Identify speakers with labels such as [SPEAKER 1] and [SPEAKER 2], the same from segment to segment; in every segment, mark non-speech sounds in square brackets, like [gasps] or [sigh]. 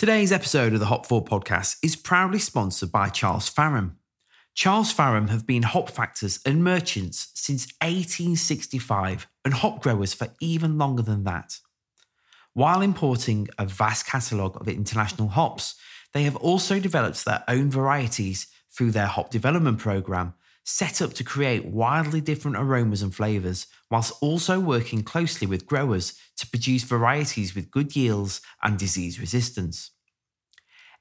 [SPEAKER 1] Today's episode of the Hop Forward podcast is proudly sponsored by Charles Faram. Charles Faram have been hop factors and merchants since 1865 and hop growers for even longer than that. While importing a vast catalogue of international hops, they have also developed their own varieties through their hop development program, set up to create wildly different aromas and flavours, whilst also working closely with growers to produce varieties with good yields and disease resistance.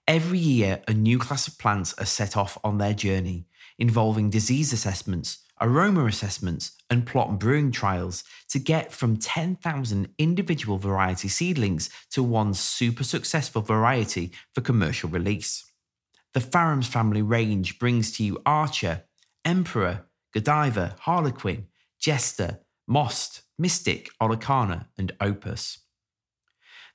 [SPEAKER 1] Every year, a new class of plants are set off on their journey, involving disease assessments, aroma assessments, and plot and brewing trials to get from 10,000 individual variety seedlings to one super successful variety for commercial release. The Farams family range brings to you Archer, Emperor, Godiva, Harlequin, Jester, Most, Mystic, Olicana, and Opus.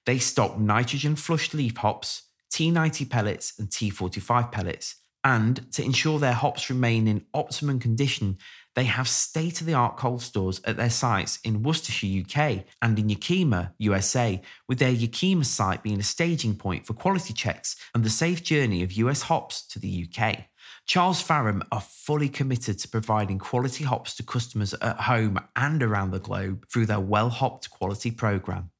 [SPEAKER 1] They stock nitrogen flushed leaf hops, T90 pellets, and T45 pellets. And to ensure their hops remain in optimum condition, they have state of the art cold stores at their sites in Worcestershire, UK, and in Yakima, USA, with their Yakima site being a staging point for quality checks and the safe journey of US hops to the UK. Charles Faram are fully committed to providing quality hops to customers at home and around the globe through their well hopped quality program.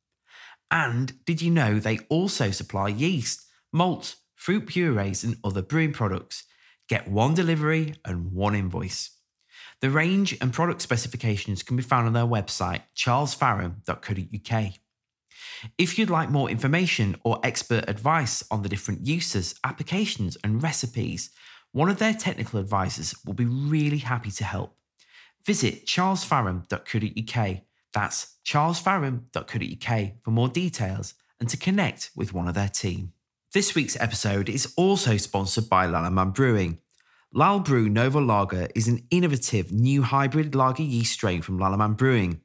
[SPEAKER 1] And did you know they also supply yeast, malt, fruit purees, and other brewing products? Get one delivery and one invoice. The range and product specifications can be found on their website, charlesfaram.co.uk. If you'd like more information or expert advice on the different uses, applications, and recipes, one of their technical advisors will be really happy to help. Visit charlesfaram.co.uk. That's charlesfaram.co.uk for more details and to connect with one of their team. This week's episode is also sponsored by Lallemand Brewing. Lal Brew Nova Lager is an innovative new hybrid lager yeast strain from Lallemand Brewing.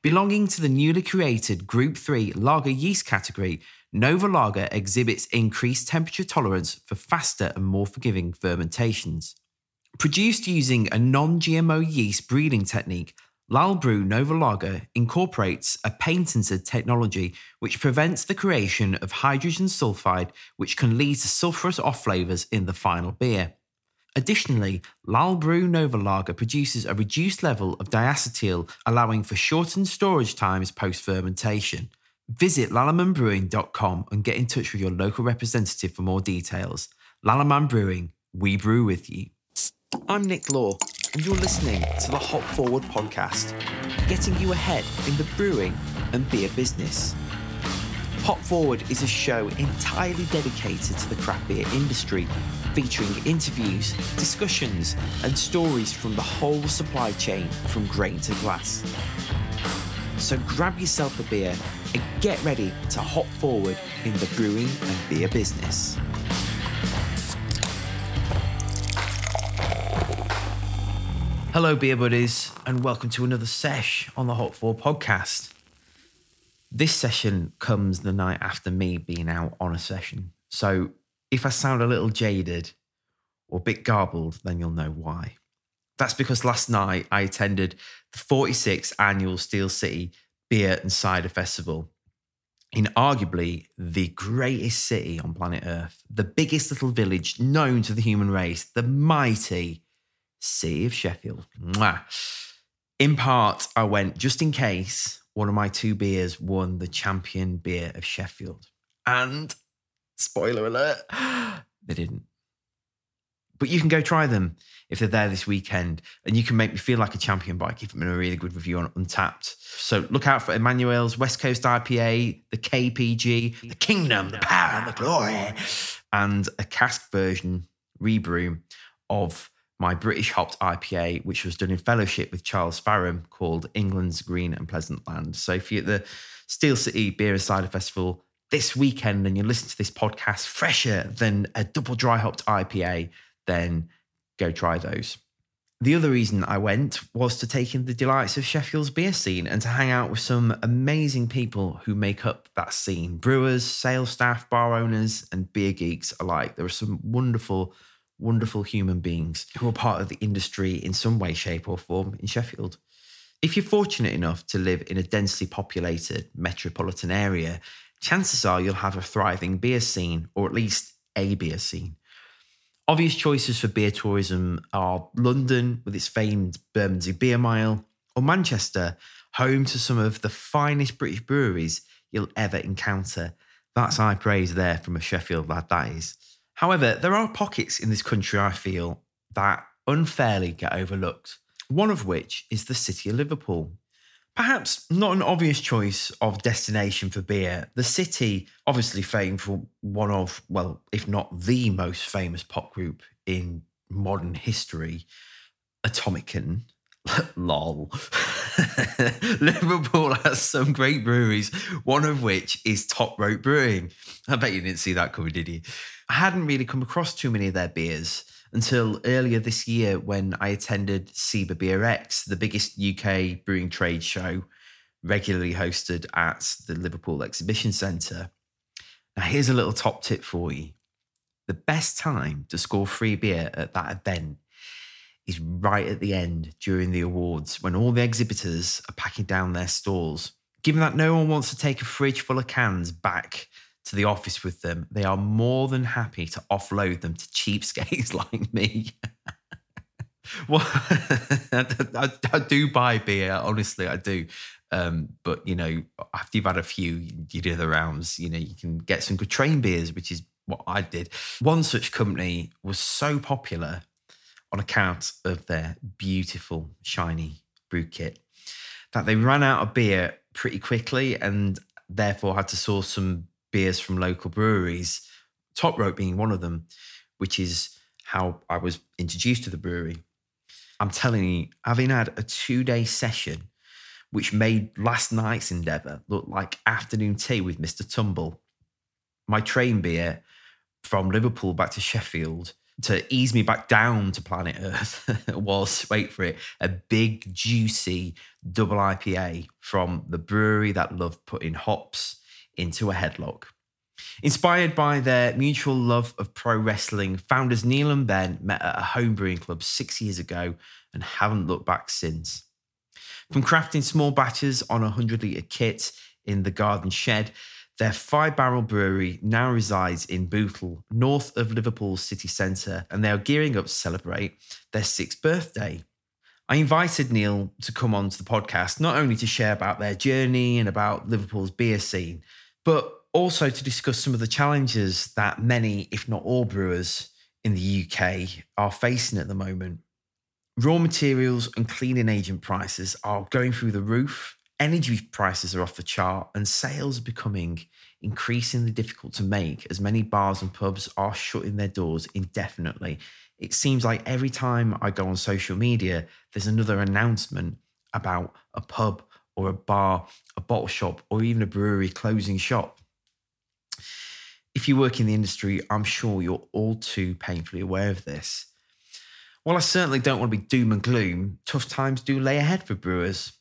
[SPEAKER 1] Belonging to the newly created Group 3 lager yeast category, Nova Lager exhibits increased temperature tolerance for faster and more forgiving fermentations. Produced using a non GMO yeast breeding technique, Lal Brew Nova Lager incorporates a patented technology which prevents the creation of hydrogen sulfide, which can lead to sulfurous off flavours in the final beer. Additionally, Lal Brew Nova Lager produces a reduced level of diacetyl, allowing for shortened storage times post fermentation. Visit lallemandbrewing.com and get in touch with your local representative for more details. Lallemand Brewing, we brew with you. I'm Nick Law, and you're listening to the Hop Forward podcast, getting you ahead in the brewing and beer business. Hop Forward is a show entirely dedicated to the craft beer industry, featuring interviews, discussions, and stories from the whole supply chain from grain to glass. So grab yourself a beer and get ready to hop forward in the brewing and beer business. Hello, beer buddies, and welcome to another sesh on the Hop Forward podcast. This session comes the night after me being out on a session. So if I sound a little jaded or a bit garbled, then you'll know why. That's because last night I attended the 46th annual Steel City Beer and Cider Festival in arguably the greatest city on planet Earth, the biggest little village known to the human race, the mighty Sea of Sheffield. Mwah. In part, I went just in case one of my two beers won the champion beer of Sheffield. And spoiler alert, [gasps] they didn't. But you can go try them if they're there this weekend, and you can make me feel like a champion by giving them a really good review on Untappd. So look out for Emmanuel's West Coast IPA, the KPG, the Kingdom, the Power, and the Glory, and a cask version rebrew of my British hopped IPA, which was done in fellowship with Charles Faram, called England's Green and Pleasant Land. So if you're at the Steel City Beer and Cider Festival this weekend and you listen to this podcast fresher than a double dry hopped IPA, then go try those. The other reason I went was to take in the delights of Sheffield's beer scene and to hang out with some amazing people who make up that scene brewers, sales staff, bar owners, and beer geeks alike. There are some wonderful, wonderful human beings who are part of the industry in some way, shape, or form in Sheffield. If you're fortunate enough to live in a densely populated metropolitan area, chances are you'll have a thriving beer scene, or at least a beer scene. Obvious choices for beer tourism are London, with its famed Bermondsey Beer Mile, or Manchester, home to some of the finest British breweries you'll ever encounter. That's high praise there from a Sheffield lad, that is. However, there are pockets in this country I feel that unfairly get overlooked, one of which is the city of Liverpool. Perhaps not an obvious choice of destination for beer. The city, obviously famed for one of, well, if not the most famous pop group in modern history, Atomic Kitten. [laughs] Lol. [laughs] Liverpool has some great breweries, one of which is Top Rope Brewing. I bet you didn't see that coming, did you? I hadn't really come across too many of their beers until earlier this year when I attended SIBA Beer X, the biggest UK brewing trade show regularly hosted at the Liverpool Exhibition Centre. Now, here's a little top tip for you. The best time to score free beer at that event is right at the end during the awards when all the exhibitors are packing down their stalls. Given that no one wants to take a fridge full of cans back to the office with them, they are more than happy to offload them to cheapskates [laughs] like me. [laughs] well, I, I, do buy beer, honestly, I do. Um, but you know, after you've had a few, you do the rounds. You know, you can get some good train beers, which is what I did. One such company was so popular on account of their beautiful, shiny brew kit that they ran out of beer pretty quickly and therefore had to source some beers from local breweries, Top Rope being one of them, which is how I was introduced to the brewery. I'm telling you, having had a two day session, which made last night's endeavour look like afternoon tea with Mr. Tumble, my train beer from Liverpool back to Sheffield to ease me back down to planet Earth [laughs] was, wait for it, a big, juicy double IPA from the brewery that loved putting hops into a headlock. Inspired by their mutual love of pro wrestling, founders Neil and Ben met at a home brewing club six years ago and haven't looked back since. From crafting small batches on a 100 litre kit in the garden shed, their five barrel brewery now resides in Bootle, north of Liverpool's city centre, and they are gearing up to celebrate their sixth birthday. I invited Neil to come on to the podcast, not only to share about their journey and about Liverpool's beer scene, but also to discuss some of the challenges that many, if not all, brewers in the UK are facing at the moment. Raw materials and cleaning agent prices are going through the roof, energy prices are off the chart, and sales are becoming increasingly difficult to make as many bars and pubs are shutting their doors indefinitely. It seems like every time I go on social media, there's another announcement about a pub or a bar, a bottle shop, or even a brewery closing shop. If you work in the industry, I'm sure you're all too painfully aware of this. While I certainly don't want to be doom and gloom, tough times do lay ahead for brewers.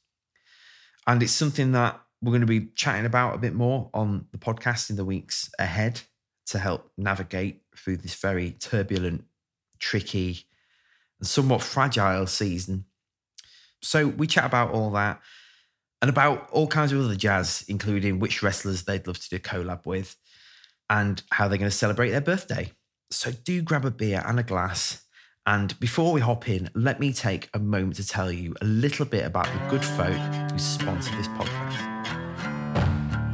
[SPEAKER 1] And it's something that we're going to be chatting about a bit more on the podcast in the weeks ahead to help navigate through this very turbulent, tricky, and somewhat fragile season. So we chat about all that and about all kinds of other jazz, including which wrestlers they'd love to do a collab with and how they're going to celebrate their birthday. So do grab a beer and a glass. And before we hop in, let me take a moment to tell you a little bit about the good folk who sponsor this podcast.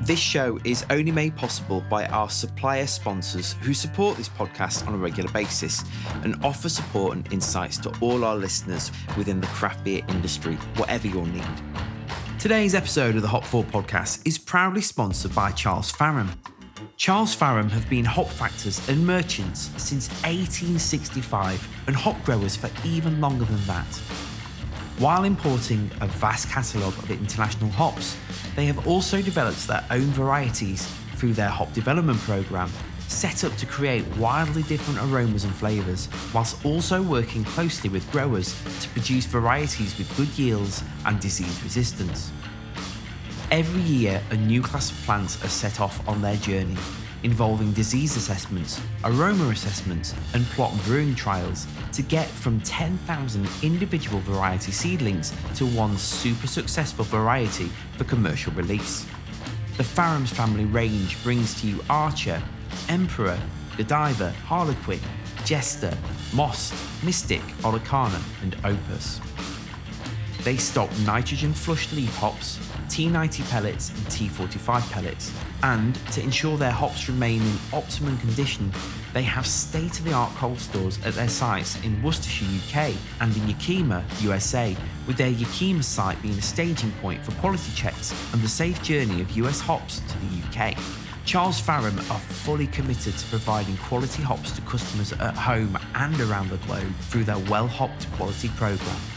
[SPEAKER 1] This show is only made possible by our supplier sponsors who support this podcast on a regular basis and offer support and insights to all our listeners within the craft beer industry, whatever your need. Today's episode of the Hop Forward podcast is proudly sponsored by Charles Faram. Charles Faram have been hop factors and merchants since 1865 and hop growers for even longer than that. While importing a vast catalogue of international hops, they have also developed their own varieties through their hop development programme, set up to create wildly different aromas and flavours, whilst also working closely with growers to produce varieties with good yields and disease resistance. Every year, a new class of plants are set off on their journey, involving disease assessments, aroma assessments, and plot brewing trials to get from 10,000 individual variety seedlings to one super successful variety for commercial release. the Farams family range brings to you Archer, Emperor, Godiva, Harlequin, Jester, Most, Mystic, Olicana, and Opus. They stock nitrogen flushed leaf hops, T90 pellets, and T45 pellets. And to ensure their hops remain in optimum condition, they have state of the art cold stores at their sites in Worcestershire, UK, and in Yakima, USA, with their Yakima site being a staging point for quality checks and the safe journey of US hops to the UK. Charles Faram are fully committed to providing quality hops to customers at home and around the globe through their well hopped quality program.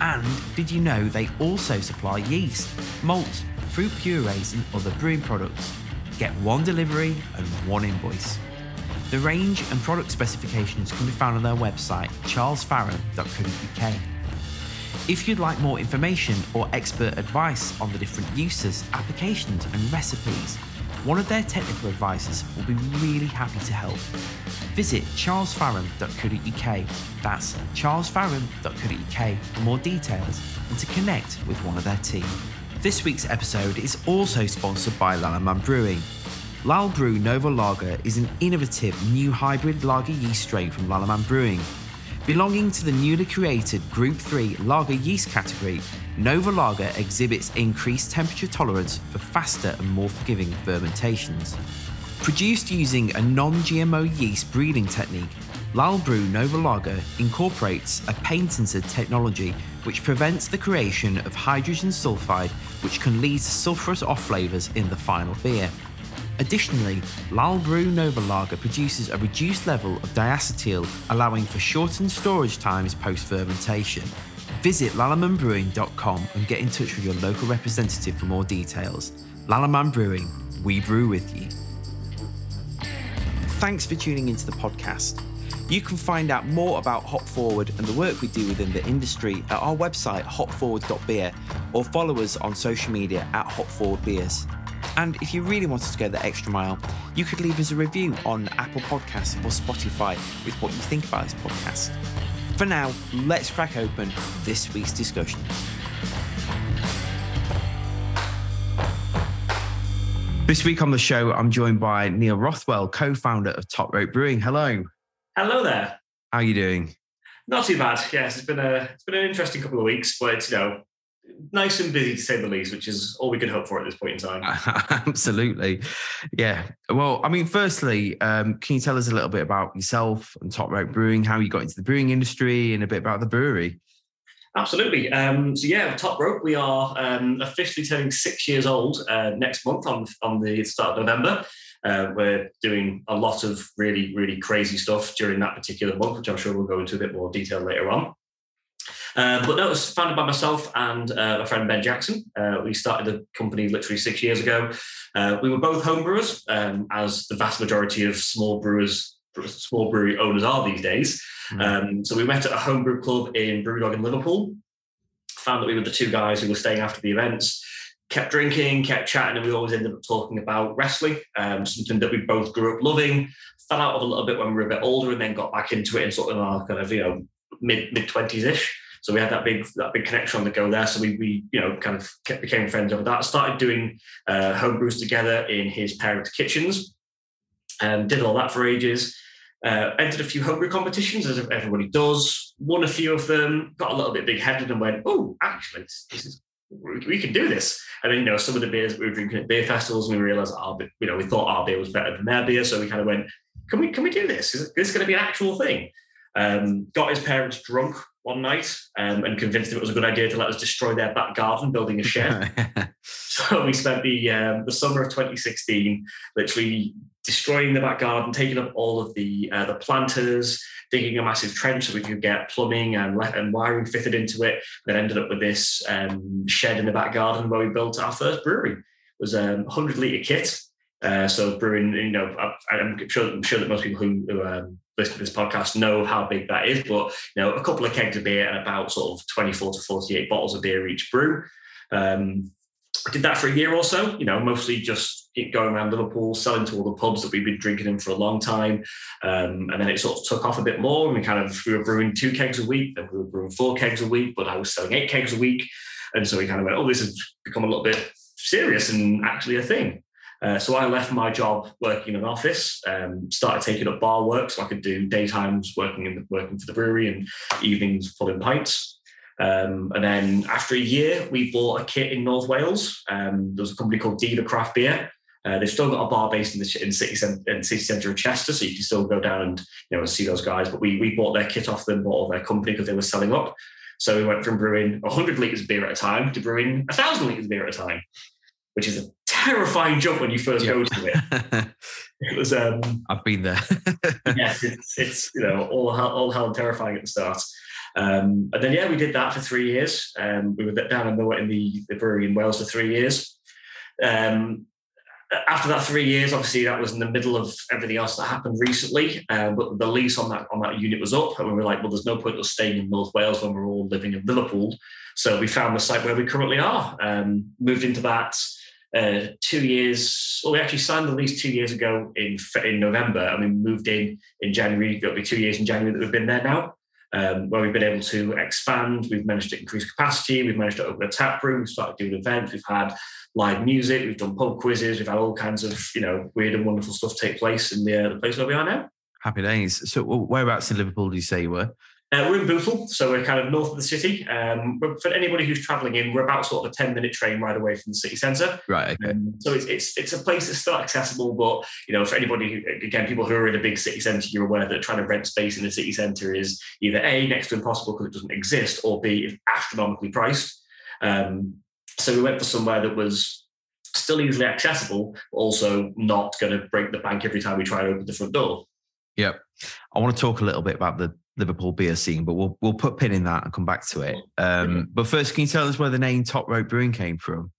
[SPEAKER 1] And did you know they also supply yeast, malt, fruit purees, and other brewing products? Get one delivery and one invoice. The range and product specifications can be found on their website, charlesfaram.co.uk. If you'd like more information or expert advice on the different uses, applications, and recipes, one of their technical advisors will be really happy to help. Visit charlesfaram.co.uk, that's charlesfaram.co.uk for more details and to connect with one of their team. This week's episode is also sponsored by Lallemand Brewing. Lal Brew Nova Lager is an innovative new hybrid lager yeast strain from Lallemand Brewing. Belonging to the newly created Group 3 lager yeast category, Nova Lager exhibits increased temperature tolerance for faster and more forgiving fermentations. Produced using a non GMO yeast breeding technique, Lal Brew Nova Lager incorporates a patented technology which prevents the creation of hydrogen sulfide, which can lead to sulfurous off flavours in the final beer. Additionally, Lal Brew Nova Lager produces a reduced level of diacetyl, allowing for shortened storage times post fermentation. Visit lallemandbrewing.com and get in touch with your local representative for more details. Lallemand Brewing, we brew with you. Thanks for tuning into the podcast. You can find out more about Hop Forward and the work we do within the industry at our website, hopforward.beer, or follow us on social media at hopforwardbeers. And if you really wanted to go the extra mile, you could leave us a review on Apple Podcasts or Spotify with what you think about this podcast. For now, let's crack open this week's discussion. This week on the show, I'm joined by Neil Rothwell, co founder of Top Rope Brewing. Hello.
[SPEAKER 2] Hello there.
[SPEAKER 1] How are you doing?
[SPEAKER 2] Not too bad. Yes, it's been a it's been an interesting couple of weeks, but it's you know nice and busy to say the least, which is all we can hope for at this point in time. [laughs]
[SPEAKER 1] Absolutely. Yeah. Well, I mean, firstly, um, can you tell us a little bit about yourself and Top Rope Brewing, how you got into the brewing industry and a bit about the brewery?
[SPEAKER 2] Absolutely. Um, so yeah, Top Rope, we are um, officially turning six years old uh, next month on, on the start of November. Uh, we're doing a lot of really, really crazy stuff during that particular month, which I'm sure we'll go into a bit more detail later on. Uh, but that was founded by myself and uh, my friend Ben Jackson. Uh, we started the company literally six years ago. Uh, we were both homebrewers, um, as the vast majority of small brewers, small brewery owners are these days. Mm-hmm. Um, so we met at a homebrew club in Brewdog in Liverpool. Found that we were the two guys who were staying after the events. Kept drinking, kept chatting, and we always ended up talking about wrestling, um, something that we both grew up loving. Fell out of a little bit when we were a bit older, and then got back into it in sort of our kind of you know mid mid twenties ish. So we had that big that big connection on the go there. So we we you know kind of kept, became friends over that. Started doing uh, home brews together in his parents' kitchens, and did all that for ages. Uh, entered a few homebrew competitions as everybody does. Won a few of them. Got a little bit big headed and went, oh, actually, this, this is we can do this. And then, you know, some of the beers we were drinking at beer festivals, and we realized our, beer. you know, we thought our beer was better than their beer. So we kind of went, can we, can we do this? Is this going to be an actual thing? Um, got his parents drunk one night um, and convinced them it was a good idea to let us destroy their back garden building a shed. [laughs] so we spent the um, the summer of 2016 literally destroying the back garden, taking up all of the uh, the planters, digging a massive trench so we could get plumbing and, and wiring fitted into it. Then ended up with this um, shed in the back garden where we built our first brewery. It was a 100 litre kit. Uh, so brewing, you know, I, am sure I'm sure that most people who, who um, listen to this podcast know how big that is. But you know, a couple of kegs of beer and about sort of 24 to 48 bottles of beer each brew. Um, I did that for a year or so, you know, mostly just it going around Liverpool, selling to all the pubs that we've been drinking in for a long time. Um, and then it sort of took off a bit more. And we kind of, we were brewing two kegs a week, then we were brewing four kegs a week, but I was selling eight kegs a week. And so we kind of went, oh, this has become a little bit serious and actually a thing. Uh, so I left my job working in an office, um, started taking up bar work, so I could do daytimes working in the, working for the brewery and evenings pulling pints. Um, and then after a year, we bought a kit in North Wales. Um, there was a company called Deva Craft Beer. Uh, they've still got a bar based in the in city centre, in city centre of Chester, so you can still go down and you know see those guys. But we we bought their kit off them, bought their company because they were selling up. So we went from brewing 100 litres of beer at a time to brewing 1,000 litres of beer at a time, which is a terrifying jump when you first yeah. go to it. [laughs] it was. Um,
[SPEAKER 1] I've been there. [laughs]
[SPEAKER 2] yes, it's, it's you know all hell, all hell terrifying at the start. Um, and then yeah, we did that for three years. Um, we were down in the in the, the brewery in Wales for three years. Um, after that three years, obviously that was in the middle of everything else that happened recently. Uh, but the lease on that on that unit was up, and we were like, well, there's no point us staying in North Wales when we're all living in Liverpool. So we found the site where we currently are. Um, moved into that uh, two years. Well, we actually signed the lease two years ago in in November, and we moved in in January. It'll be two years in January that we've been there now. Um, where we've been able to expand, we've managed to increase capacity, we've managed to open a tap room, we've started doing events, we've had live music, we've done pub quizzes, we've had all kinds of you know weird and wonderful stuff take place in the, uh, the place where we are now.
[SPEAKER 1] Happy days. So, whereabouts in Liverpool do you say you were?
[SPEAKER 2] Uh, we're in Bootle, so we're kind of north of the city. Um, for anybody who's travelling in, we're about sort of a ten-minute train ride away from the city centre.
[SPEAKER 1] Right. Okay. Um,
[SPEAKER 2] so it's, it's it's a place that's still accessible, but you know, for anybody, who, again, people who are in a big city centre, you're aware that trying to rent space in the city centre is either a next to impossible because it doesn't exist, or b astronomically priced. Um, so we went for somewhere that was still easily accessible, but also not going to break the bank every time we try to open the front door.
[SPEAKER 1] Yep. I want to talk a little bit about the Liverpool beer scene, but we'll we'll put pin in that and come back to it. Um, but first, can you tell us where the name Top Rope Brewing came from?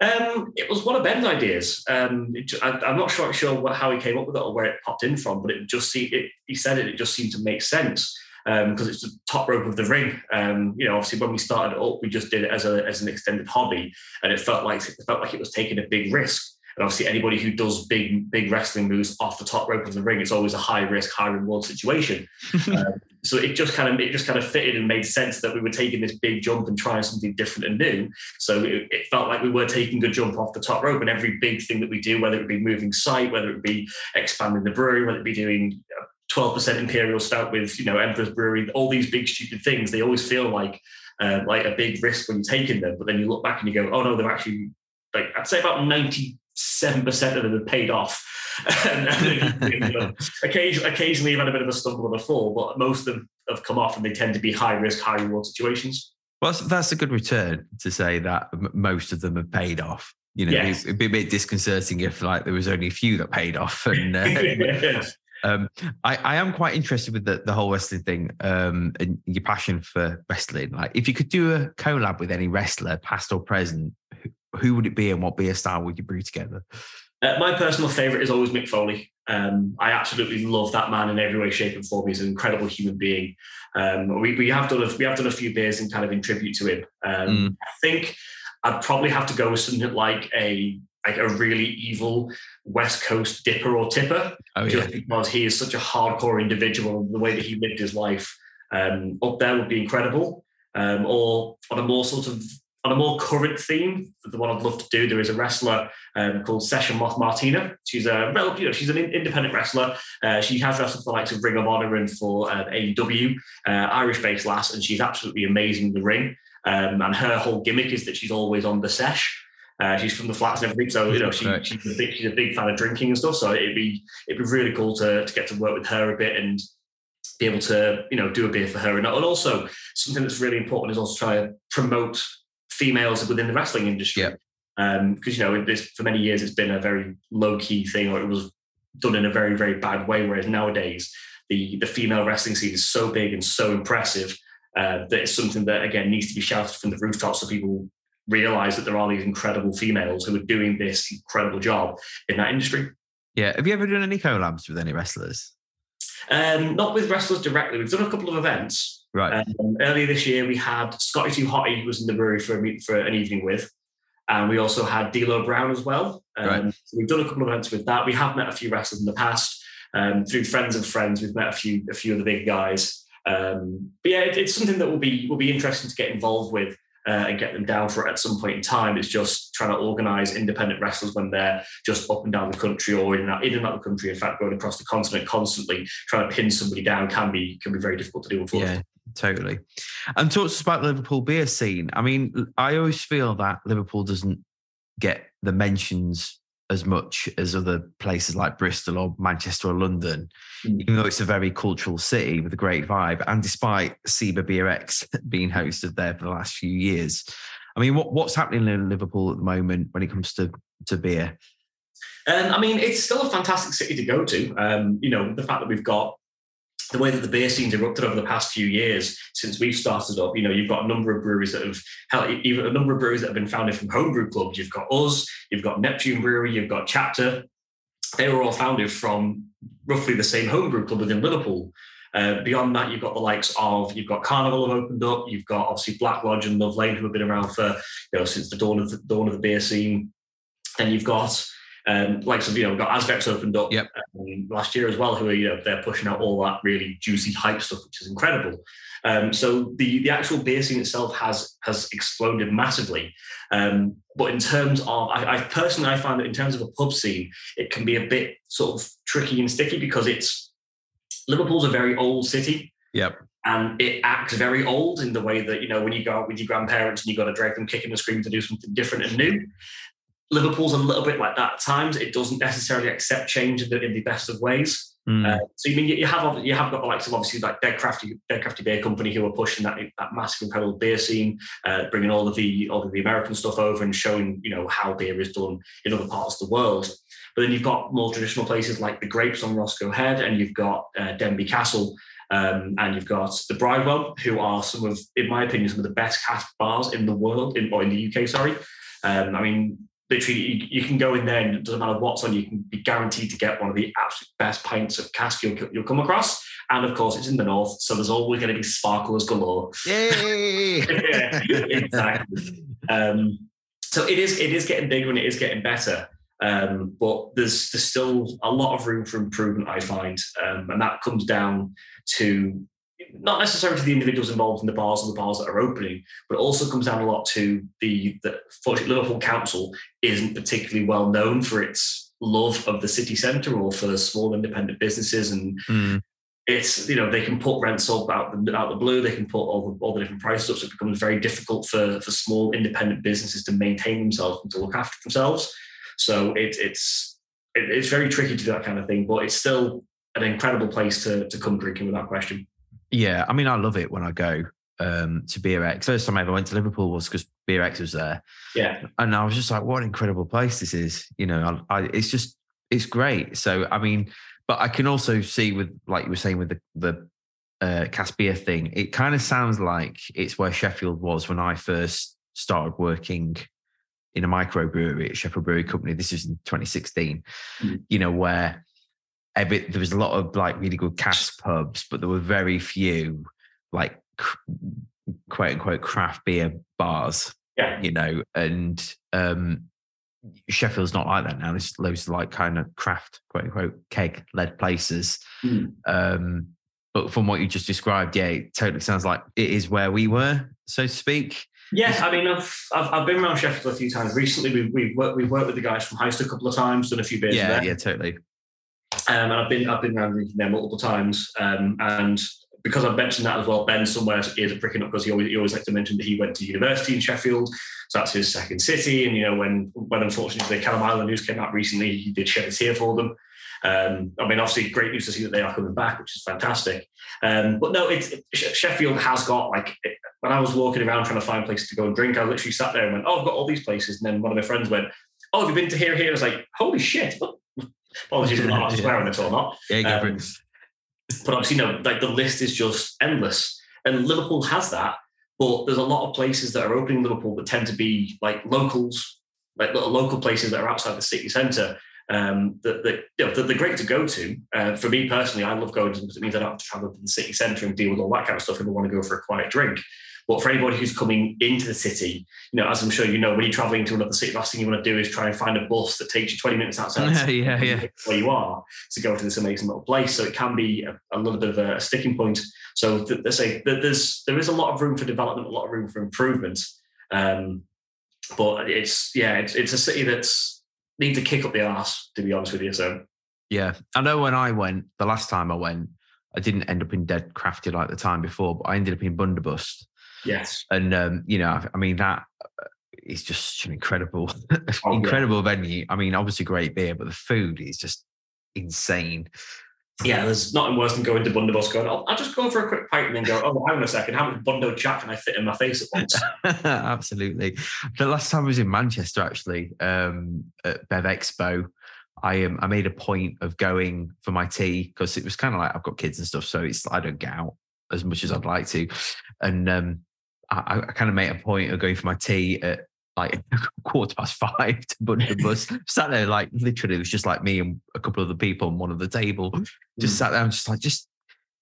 [SPEAKER 2] Um, it was one of Ben's ideas. Um, it, I, am not sure sure what, how he came up with it or where it popped in from, but it just it, he said it. It just seemed to make sense because um, it's the top rope of the ring. Um, you know, obviously when we started up, we just did it as a as an extended hobby, and it felt like it felt like it was taking a big risk. And obviously, anybody who does big, big wrestling moves off the top rope of the ring, it's always a high risk, high reward situation. [laughs] um, so it just kind of it just kind of fitted and made sense that we were taking this big jump and trying something different and new. So it, it, felt like we were taking a jump off the top rope, and every big thing that we do, whether it be moving site, whether it be expanding the brewery, whether it be doing 12% imperial stout with you know Emperor's Brewery, all these big stupid things, they always feel like uh, like a big risk when you're taking them. But then you look back and you go, oh no, they're actually like I'd say about 90 seven percent of them have paid off. [laughs] and, and, you know, occasionally, occasionally, you've had a bit of a stumble and a fall, but most of them have come off, and they tend to be high risk, high reward situations.
[SPEAKER 1] Well, that's a good return to say that most of them have paid off. You know, yes. it'd be a bit disconcerting if like there was only a few that paid off. [laughs] And uh, yes. [laughs] um, I, I, am quite interested with the, the whole wrestling thing um, and your passion for wrestling. Like, if you could do a collab with any wrestler, past or present, who would it be and what beer style would you brew together?
[SPEAKER 2] Uh, my personal favourite is always Mick Foley. Um, I absolutely love that man in every way, shape, and form. He's an incredible human being. Um, we, we have done a, we have done a few beers and kind of in tribute to him. Um, mm. I think I'd probably have to go with something like a like a really evil West Coast dipper or tipper, oh, just yeah. because he is such a hardcore individual. The way that he lived his life um, up there would be incredible. Um, or on a more sort of on a more current theme, the one I'd love to do, there is a wrestler um, called Session Moth Martina. She's a you know, she's an independent wrestler. Uh, she has wrestled for the likes of Ring of Honor and for uh, AEW, uh, Irish-based lass, and she's absolutely amazing in the ring. Um, and her whole gimmick is that she's always on the sesh. Uh, she's from the flats and everything, so you know she, she's, a big, she's a big fan of drinking and stuff. So it'd be it'd be really cool to, to get to work with her a bit and be able to you know do a beer for her. And, and also something that's really important is also try to promote females within the wrestling industry.
[SPEAKER 1] Yeah.
[SPEAKER 2] Because um, you know, this for many years it's been a very low key thing, or it was done in a very very bad way. Whereas nowadays, the the female wrestling scene is so big and so impressive uh, that it's something that again needs to be shouted from the rooftops so people realize that there are these incredible females who are doing this incredible job in that industry.
[SPEAKER 1] Yeah. Have you ever done any collabs with any wrestlers?
[SPEAKER 2] Um, not with wrestlers directly. We've done a couple of events.
[SPEAKER 1] Right.
[SPEAKER 2] Um, earlier this year, we had Scotty Too Hotty was in the brewery for, a, for an evening with. And we also had D'Lo Brown as well. Um, right. so we've done a couple of events with that. We have met a few wrestlers in the past. Um, through friends of friends, we've met a few a few of the big guys. Um, but yeah, it, it's something that will be will be interesting to get involved with. uh, and get them down for it at some point in time. It's just trying to organise independent wrestlers when they're just up and down the country or in and out, in and out the country. In fact, going across the continent constantly trying to pin somebody down can be can be very difficult to do. Unfortunately.
[SPEAKER 1] Yeah, totally. And talk to us about the Liverpool beer scene. I mean, I always feel that Liverpool doesn't get the mentions as much as other places like Bristol or Manchester or London, mm. even though it's a very cultural city with a great vibe. And despite SIBA BeerX [laughs] being hosted there for the last few years, I mean, what, what's happening in Liverpool at the moment when it comes to, to beer?
[SPEAKER 2] Um, I mean, it's still a fantastic city to go to. Um, you know, the fact that we've got the way that the beer scene's erupted over the past few years since we've started up, you know, you've got a number of breweries that have held, even a number of breweries that have been founded from homebrew clubs. You've got us, you've got Neptune Brewery, you've got Chapter. They were all founded from roughly the same homebrew club within Liverpool. Uh, beyond that, you've got the likes of you've got Carnival have opened up. You've got obviously Black Lodge and Love Lane who have been around for you know since the dawn of the dawn of the beer scene. Then you've got um, like so, you know, we've got Azvex opened up
[SPEAKER 1] yep.
[SPEAKER 2] um, last year as well, who are you know they're pushing out all that really juicy hype stuff, which is incredible. Um, so the the actual beer scene itself has has exploded massively. Um, but in terms of, I, I, personally I find that in terms of a pub scene, it can be a bit sort of tricky and sticky because it's Liverpool's a very old city.
[SPEAKER 1] Yep.
[SPEAKER 2] And it acts very old in the way that, you know, when you go out with your grandparents and you've got to drag them kicking and screaming to do something different and new. Liverpool's a little bit like that at times. It doesn't necessarily accept change in the, in the best of ways. Mm. Uh, so you mean you have you have got the likes of obviously like Dead Crafty Dead Crafty Beer Company who are pushing that that massive incredible beer scene, uh, bringing all of the all of the American stuff over and showing you know how beer is done in other parts of the world. But then you've got more traditional places like the Grapes on Roscoe Head, and you've got uh, Denbigh Castle, um, and you've got the Bridewell, who are some of, in my opinion, some of the best cask bars in the world, in, or in the UK. Sorry, um, I mean literally you, you, can go in there and it doesn't matter what's on, you can be guaranteed to get one of the absolute best pints of cask you'll, you'll come across. And of course, it's in the north, so there's always going to be sparklers galore.
[SPEAKER 1] Yay! [laughs]
[SPEAKER 2] yeah, exactly. Um, so it is it is getting bigger and it is getting better. Um, but there's there's still a lot of room for improvement, I find, um, and that comes down to not necessarily to the individuals involved in the bars or the bars that are opening, but also comes down a lot to the the Liverpool Council isn't particularly well known for its love of the city centre or for small independent businesses and. Mm. It's you know they can put rents up out the out the blue. They can put all the all the different prices up. So it becomes very difficult for for small independent businesses to maintain themselves and to look after themselves. So it, it's it, it's very tricky to do that kind of thing. But it's still an incredible place to to come drinking without question.
[SPEAKER 1] Yeah, I mean, I love it when I go um, to BeerX. First time I ever went to Liverpool was because BeerX was there.
[SPEAKER 2] Yeah,
[SPEAKER 1] and I was just like, what an incredible place this is. You know, I, I, it's just it's great. So I mean, but I can also see with like you were saying with the the uh, Caspia thing, it kind of sounds like it's where Sheffield was when I first started working in a microbrewery at Sheffield Brewery Company. This is in 2016. Mm. You know where every, there was a lot of like really good cask pubs, but there were very few like quote unquote craft beer bars.
[SPEAKER 2] Yeah.
[SPEAKER 1] You know, and um Sheffield's not like that now. There's loads of like kind of craft, quote unquote, keg led places. Mm. Um, but from what you just described, yeah, it totally sounds like it is where we were, so to speak.
[SPEAKER 2] Yeah, I mean, I've, I've, I've been around Sheffield a few times recently. We've we've worked, we've worked with the guys from Heist a couple of times, done a few beers.
[SPEAKER 1] Yeah, yeah, totally.
[SPEAKER 2] Um, and I've been I've been around drinking there multiple times. Um, and because I've mentioned that as well, Ben somewhere is a pricking up because he always he always likes to mention that he went to university in Sheffield, so that's his second city. And you know, when when unfortunately the Kelham Island news came out recently, he did shed a tear for them. Um, I mean, obviously, great news to see that they are coming back, which is fantastic. Um, but no, it's it, Sheffield has got like when I was walking around trying to find places to go and drink, I literally sat there and went, "Oh, I've got all these places." And then one of my friends went, "Oh, have you been to here? Here?" I was like, "Holy shit! Apologies for not swearing at all, not.
[SPEAKER 1] Yeah, um,
[SPEAKER 2] but obviously, know, like the list is just endless, and Liverpool has that. But there's a lot of places that are opening in Liverpool that tend to be like locals, like little local places that are outside the city centre. Um, that, that, you know, they're great to go to. Uh, for me personally, I love going to because it means I don't have to travel to the city centre and deal with all that kind of stuff if I want to go for a quiet drink. But for anybody who's coming into the city, you know, as I'm sure you know, when you're traveling to another city, the last thing you want to do is try and find a bus that takes you 20 minutes outside [laughs]
[SPEAKER 1] yeah, yeah.
[SPEAKER 2] where you are to go to this amazing little place. So it can be a, a little bit of a sticking point. So th- say that there's there is a lot of room for development, a lot of room for improvement. Um, but it's yeah, it's it's a city that's needs a kick up the arse, to be honest with you. So
[SPEAKER 1] yeah, I know when I went the last time I went, I didn't end up in Dead Crafty like the time before, but I ended up in Bundobust.
[SPEAKER 2] Yes,
[SPEAKER 1] and um, you know, I mean that uh, just such an incredible, [laughs] oh, incredible yeah. venue. I mean, obviously great beer, but the food is just insane.
[SPEAKER 2] Yeah, there's nothing worse than going to Bundobust going, oh, I'll just go for a quick pint and then go, oh, hang on a second, how much Bundo chat can I fit in my face at once? [laughs]
[SPEAKER 1] Absolutely. The last time I was in Manchester, actually, um, at Bev Expo, I um, I made a point of going for my tea because it was kind of like I've got kids and stuff, so it's I don't get out as much as I'd like to, and um, I, I kind of made a point of going for my tea at like [laughs] quarter past five to the bus. [laughs] sat there like literally, it was just like me and a couple of the people on one of the table. Just mm. sat there and just like, just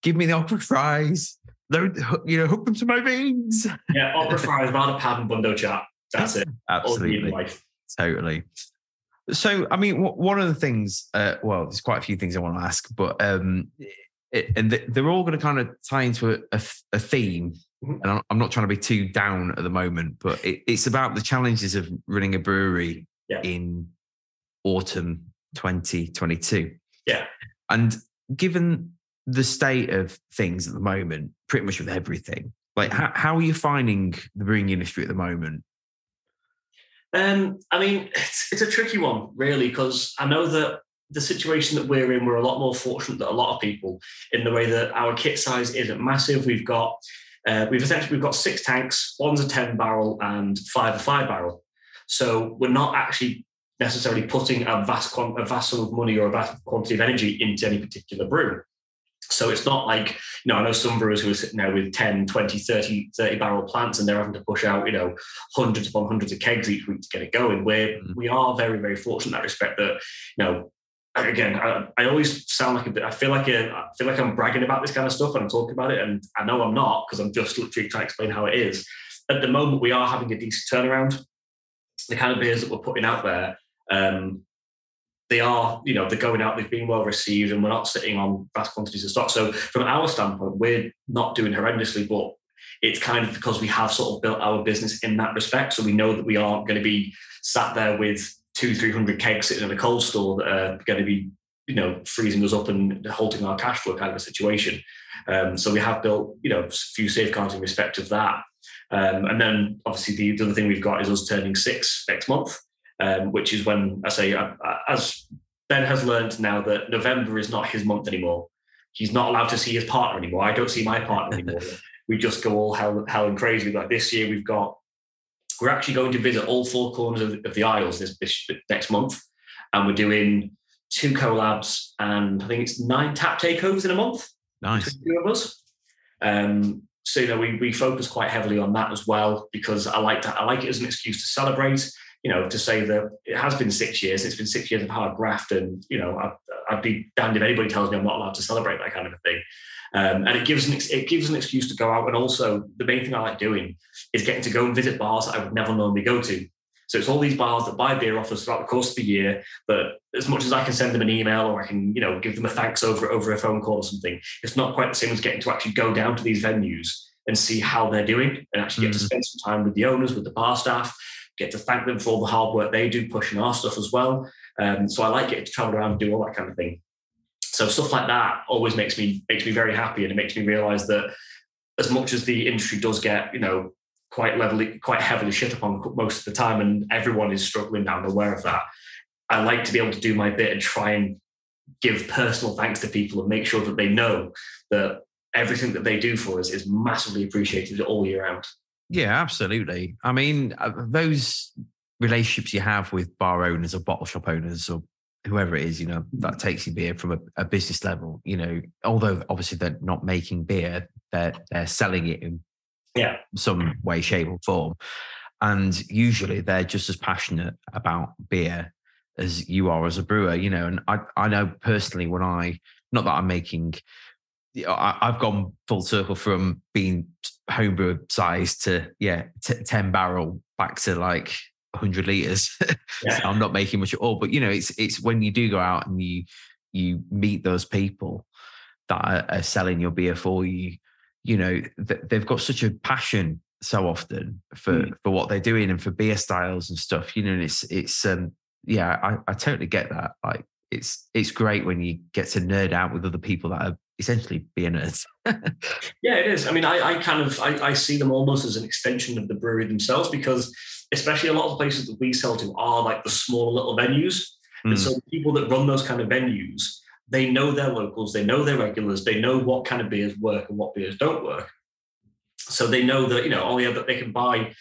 [SPEAKER 1] give me the okra fries. Don't you know, hook them to my veins.
[SPEAKER 2] Yeah, okra fries, rather pad and bundo chat. That's it. [laughs]
[SPEAKER 1] Absolutely. Totally. So, I mean, one of the things, uh, well, there's quite a few things I want to ask, but um, it, and they're all going to kind of tie into a, a, a theme. Mm-hmm. And I'm not trying to be too down at the moment, but it, it's about the challenges of running a brewery yeah. in autumn 2022.
[SPEAKER 2] Yeah.
[SPEAKER 1] And given the state of things at the moment, pretty much with everything, like mm-hmm. how, how are you finding the brewing industry at the moment?
[SPEAKER 2] Um, I mean, it's, it's a tricky one, really, because I know that the situation that we're in, we're a lot more fortunate than a lot of people in the way that our kit size isn't massive. We've got uh, we've essentially we've got six tanks, one's a 10 barrel and five a five barrel. So we're not actually necessarily putting a vast a vast sum of money or a vast quantity of energy into any particular brew. So it's not like, you know, I know some brewers who are sitting there with 10, 20, 30, 30 barrel plants and they're having to push out, you know, hundreds upon hundreds of kegs each week to get it going. We're, mm-hmm. we are very, very fortunate in that respect that, you know, again, I, I, always sound like a bit. I feel like a, I feel like I'm bragging about this kind of stuff when I'm talking about it, and I know I'm not because I'm just literally trying to explain how it is. At the moment, we are having a decent turnaround. The kind of beers that we're putting out there, um, they are, you know, they're going out. They've been well received, and we're not sitting on vast quantities of stock. So, from our standpoint, we're not doing horrendously, but it's kind of because we have sort of built our business in that respect. So we know that we aren't going to be sat there with two, three hundred kegs sitting in a cold store that are going to be, you know, freezing us up and halting our cash flow kind of a situation. Um, so we have built, you know, a few safeguards in respect of that. Um, and then obviously the, the, other thing we've got is us turning six next month, um, which is when I say, uh, as Ben has learned now that November is not his month anymore. He's not allowed to see his partner anymore. I don't see my partner anymore. [laughs] we just go all hell, hell and crazy. Like this year, we've got we're actually going to visit all four corners of, of the Isles this, this, next month, and we're doing two collabs and I think it's nine tap takeovers in a month.
[SPEAKER 1] Nice,
[SPEAKER 2] two of us. Um, so you know, we we focus quite heavily on that as well because I like to I like it as an excuse to celebrate. You know, to say that it has been six years. It's been six years of hard graft, and you know, I'd, I'd be damned if anybody tells me I'm not allowed to celebrate that kind of a thing. Um, and it gives an it gives an excuse to go out. And also, the main thing I like doing is getting to go and visit bars that I would never normally go to. So it's all these bars that buy beer off us throughout the course of the year. But as much as I can send them an email or I can, you know, give them a thanks over over a phone call or something, it's not quite the same as getting to actually go down to these venues and see how they're doing and actually get mm-hmm. to spend some time with the owners, with the bar staff, get to thank them for all the hard work they do pushing our stuff as well. Um, so I like getting to travel around and do all that kind of thing. So stuff like that always makes me makes me very happy, and it makes me realise that as much as the industry does get, you know, quite levelly, quite heavily shit upon most of the time, and everyone is struggling now. I'm aware of that. I like to be able to do my bit and try and give personal thanks to people and make sure that they know that everything that they do for us is massively appreciated all year round.
[SPEAKER 1] Yeah, absolutely. I mean, uh, those relationships you have with bar owners or bottle shop owners or whoever it is, you know, that takes your beer from a, a, business level, you know, although obviously they're not making beer, they're they're selling it in
[SPEAKER 2] yeah
[SPEAKER 1] some way, shape, or form. And usually they're just as passionate about beer as you are as a brewer, you know. And I, I know personally when I not that I'm making I, have gone full circle from being homebrew size to yeah, t- 10 barrel back to like 100 liters. [laughs] Yeah. so I'm not making much at all. But you know, it's it's when you do go out and you you meet those people that are, are selling your beer for you. You know, th- they've got such a passion so often for
[SPEAKER 2] Mm.
[SPEAKER 1] for what they're doing and for beer styles and stuff. You know, and it's it's um yeah, I, I totally get that. Like it's it's great when you get to nerd out with other people that are essentially beer nerds. [laughs]
[SPEAKER 2] Yeah, it is. I mean, I, I kind of I, I see them almost as an extension of the brewery themselves because especially a lot of the places that we sell to are like the small little venues. And
[SPEAKER 1] Mm.
[SPEAKER 2] so people that run those kind of venues, they know their locals, they know their regulars, they know what kind of beers work and what beers don't work. So they know that, you know, oh yeah, that they can buy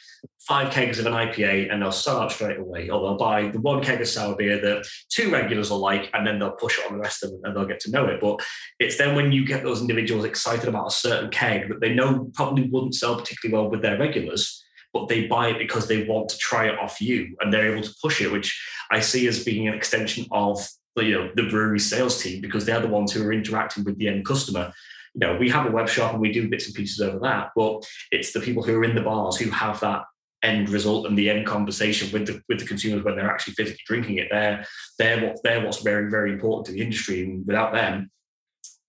[SPEAKER 2] five kegs of an IPA and they'll sell out straight away. Or they'll buy the one keg of sour beer that two regulars will like, and then they'll push it on the rest of them and they'll get to know it. But it's then when you get those individuals excited about a certain keg that they know probably wouldn't sell particularly well with their regulars, but they buy it because they want to try it off you and they're able to push it, which I see as being an extension of the, you know the brewery sales team because they're the ones who are interacting with the end customer. You know, we have a web shop and we do bits and pieces over that, but it's the people who are in the bars who have that end result and the end conversation with the with the consumers when they're actually physically drinking it. They're they're what they're what's very very important to the industry, and without them,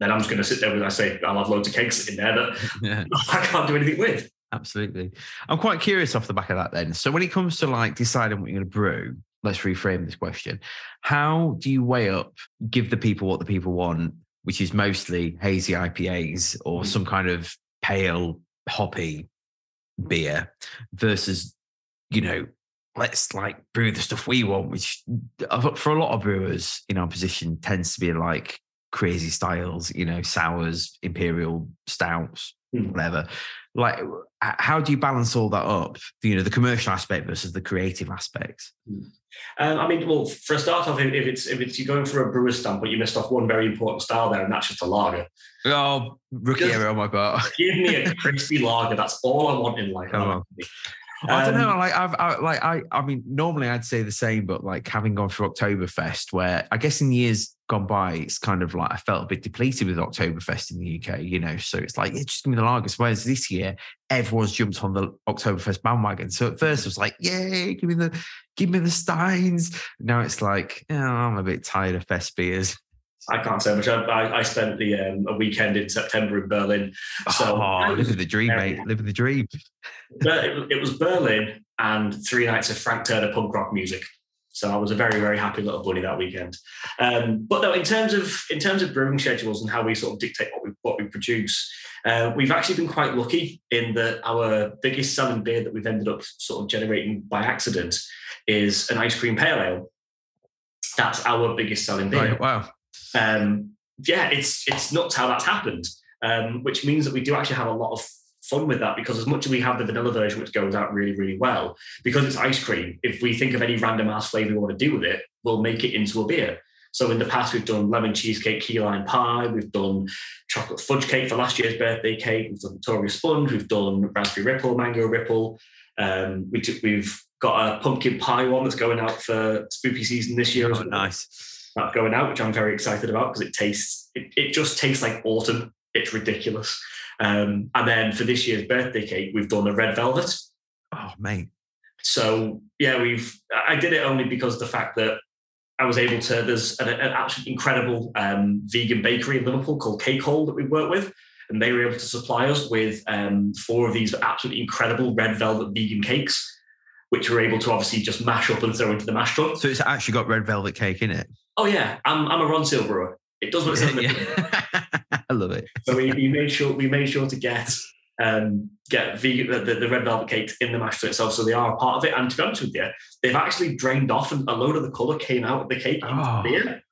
[SPEAKER 2] then I'm just going to sit there with I say I'll have loads of cakes in there that [laughs]
[SPEAKER 1] yeah. [laughs]
[SPEAKER 2] I can't do anything with.
[SPEAKER 1] Absolutely. I'm quite curious off the back of that then. So when it comes to like deciding what you're going to brew, let's reframe this question. How do you weigh up, give the people what the people want, which is mostly hazy IPAs or
[SPEAKER 2] Mm.
[SPEAKER 1] some kind of pale, hoppy beer versus, you know, let's like brew the stuff we want, which for a lot of brewers in our position tends to be like crazy styles, you know, sours, imperial stouts,
[SPEAKER 2] Mm.
[SPEAKER 1] whatever. Like, how do you balance all that up? You know, the commercial aspect versus the creative aspect.
[SPEAKER 2] Um, I mean, well, for a start off, if if it's if it's you're going for a brewer's stamp, but you missed off one very important style there, and that's just a lager.
[SPEAKER 1] Oh, rookie error on my part. [laughs]
[SPEAKER 2] Give me a crispy lager. That's all I want in life.
[SPEAKER 1] On. I don't
[SPEAKER 2] Um,
[SPEAKER 1] know. Like I've, I, like I, I mean, normally I'd say the same, but like having gone through Oktoberfest, where I guess in years gone by, it's kind of like I felt a bit depleted with Oktoberfest in the UK, you know. So it's like, yeah, just give me the lagers. Whereas this year, everyone's jumped on the Oktoberfest bandwagon. So at first it was like, yay, give me the, give me the Steins. Now it's like, oh, I'm a bit tired of fest beers.
[SPEAKER 2] I can't say much. I, I, spent the um, a weekend in September in Berlin. So
[SPEAKER 1] oh, living the dream, mate. Living the dream.
[SPEAKER 2] It, it was Berlin and three nights of Frank Turner punk rock music. So I was a very, very happy little bunny that weekend. Um, but no, in terms of in terms of brewing schedules and how we sort of dictate what we what we produce, uh, we've actually been quite lucky in that our biggest selling beer that we've ended up sort of generating by accident is an ice cream pale ale. That's our biggest selling beer
[SPEAKER 1] Right, wow.
[SPEAKER 2] um, yeah, it's it's nuts how that's happened. Um, which means that we do actually have a lot of fun with that because as much as we have the vanilla version, which goes out really, really well, because it's ice cream, if we think of any random ass flavor we want to do with it, we'll make it into a beer. So in the past, we've done lemon cheesecake, key lime pie, we've done chocolate fudge cake for last year's birthday cake, we've done Victoria sponge, we've done raspberry ripple, mango ripple. Um, we we've got a pumpkin pie one that's going out for spooky season this year.
[SPEAKER 1] Oh,
[SPEAKER 2] well
[SPEAKER 1] nice.
[SPEAKER 2] that's going out, which I'm very excited about because it tastes it, it just tastes like autumn. It's ridiculous. Um, and then for this year's birthday cake, we've done a red velvet.
[SPEAKER 1] Oh, mate.
[SPEAKER 2] So yeah, we've I did it only because of the fact that I was able to. There's an, an absolutely incredible um, vegan bakery in Liverpool called Cake Hole that we work with, and they were able to supply us with um, four of these absolutely incredible red velvet vegan cakes, which we're able to obviously just mash up and throw into the mash tub.
[SPEAKER 1] So it's actually got red velvet cake in it.
[SPEAKER 2] Oh yeah, I'm, I'm a Ronseal brewer. It does what it says.
[SPEAKER 1] Yeah. I love it.
[SPEAKER 2] So we, we [laughs] made sure we made sure to get um, get vegan, the, the red velvet cakes in the mash tub itself, so they are a part of it. And to be honest with you, they've actually drained off, and a load of the colour came out of the cake into
[SPEAKER 1] Oh.
[SPEAKER 2] the beer.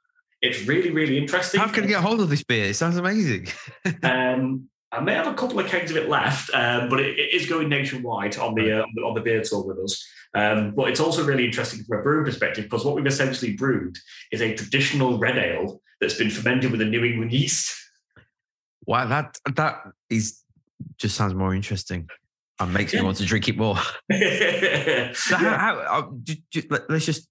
[SPEAKER 2] It's really really interesting.
[SPEAKER 1] How can I get hold of this beer? It sounds amazing. [laughs]
[SPEAKER 2] Um, I may have a couple of kegs of it left, um, but it, it is going nationwide on the, uh, on the on the beer tour with us. Um, but it's also really interesting from a brewing perspective because what we've essentially brewed is a traditional red ale that's been fermented with a New England yeast.
[SPEAKER 1] Wow, that that is just sounds more interesting and makes me want to drink it more. So how, [laughs]
[SPEAKER 2] Yeah.
[SPEAKER 1] how uh, let, us just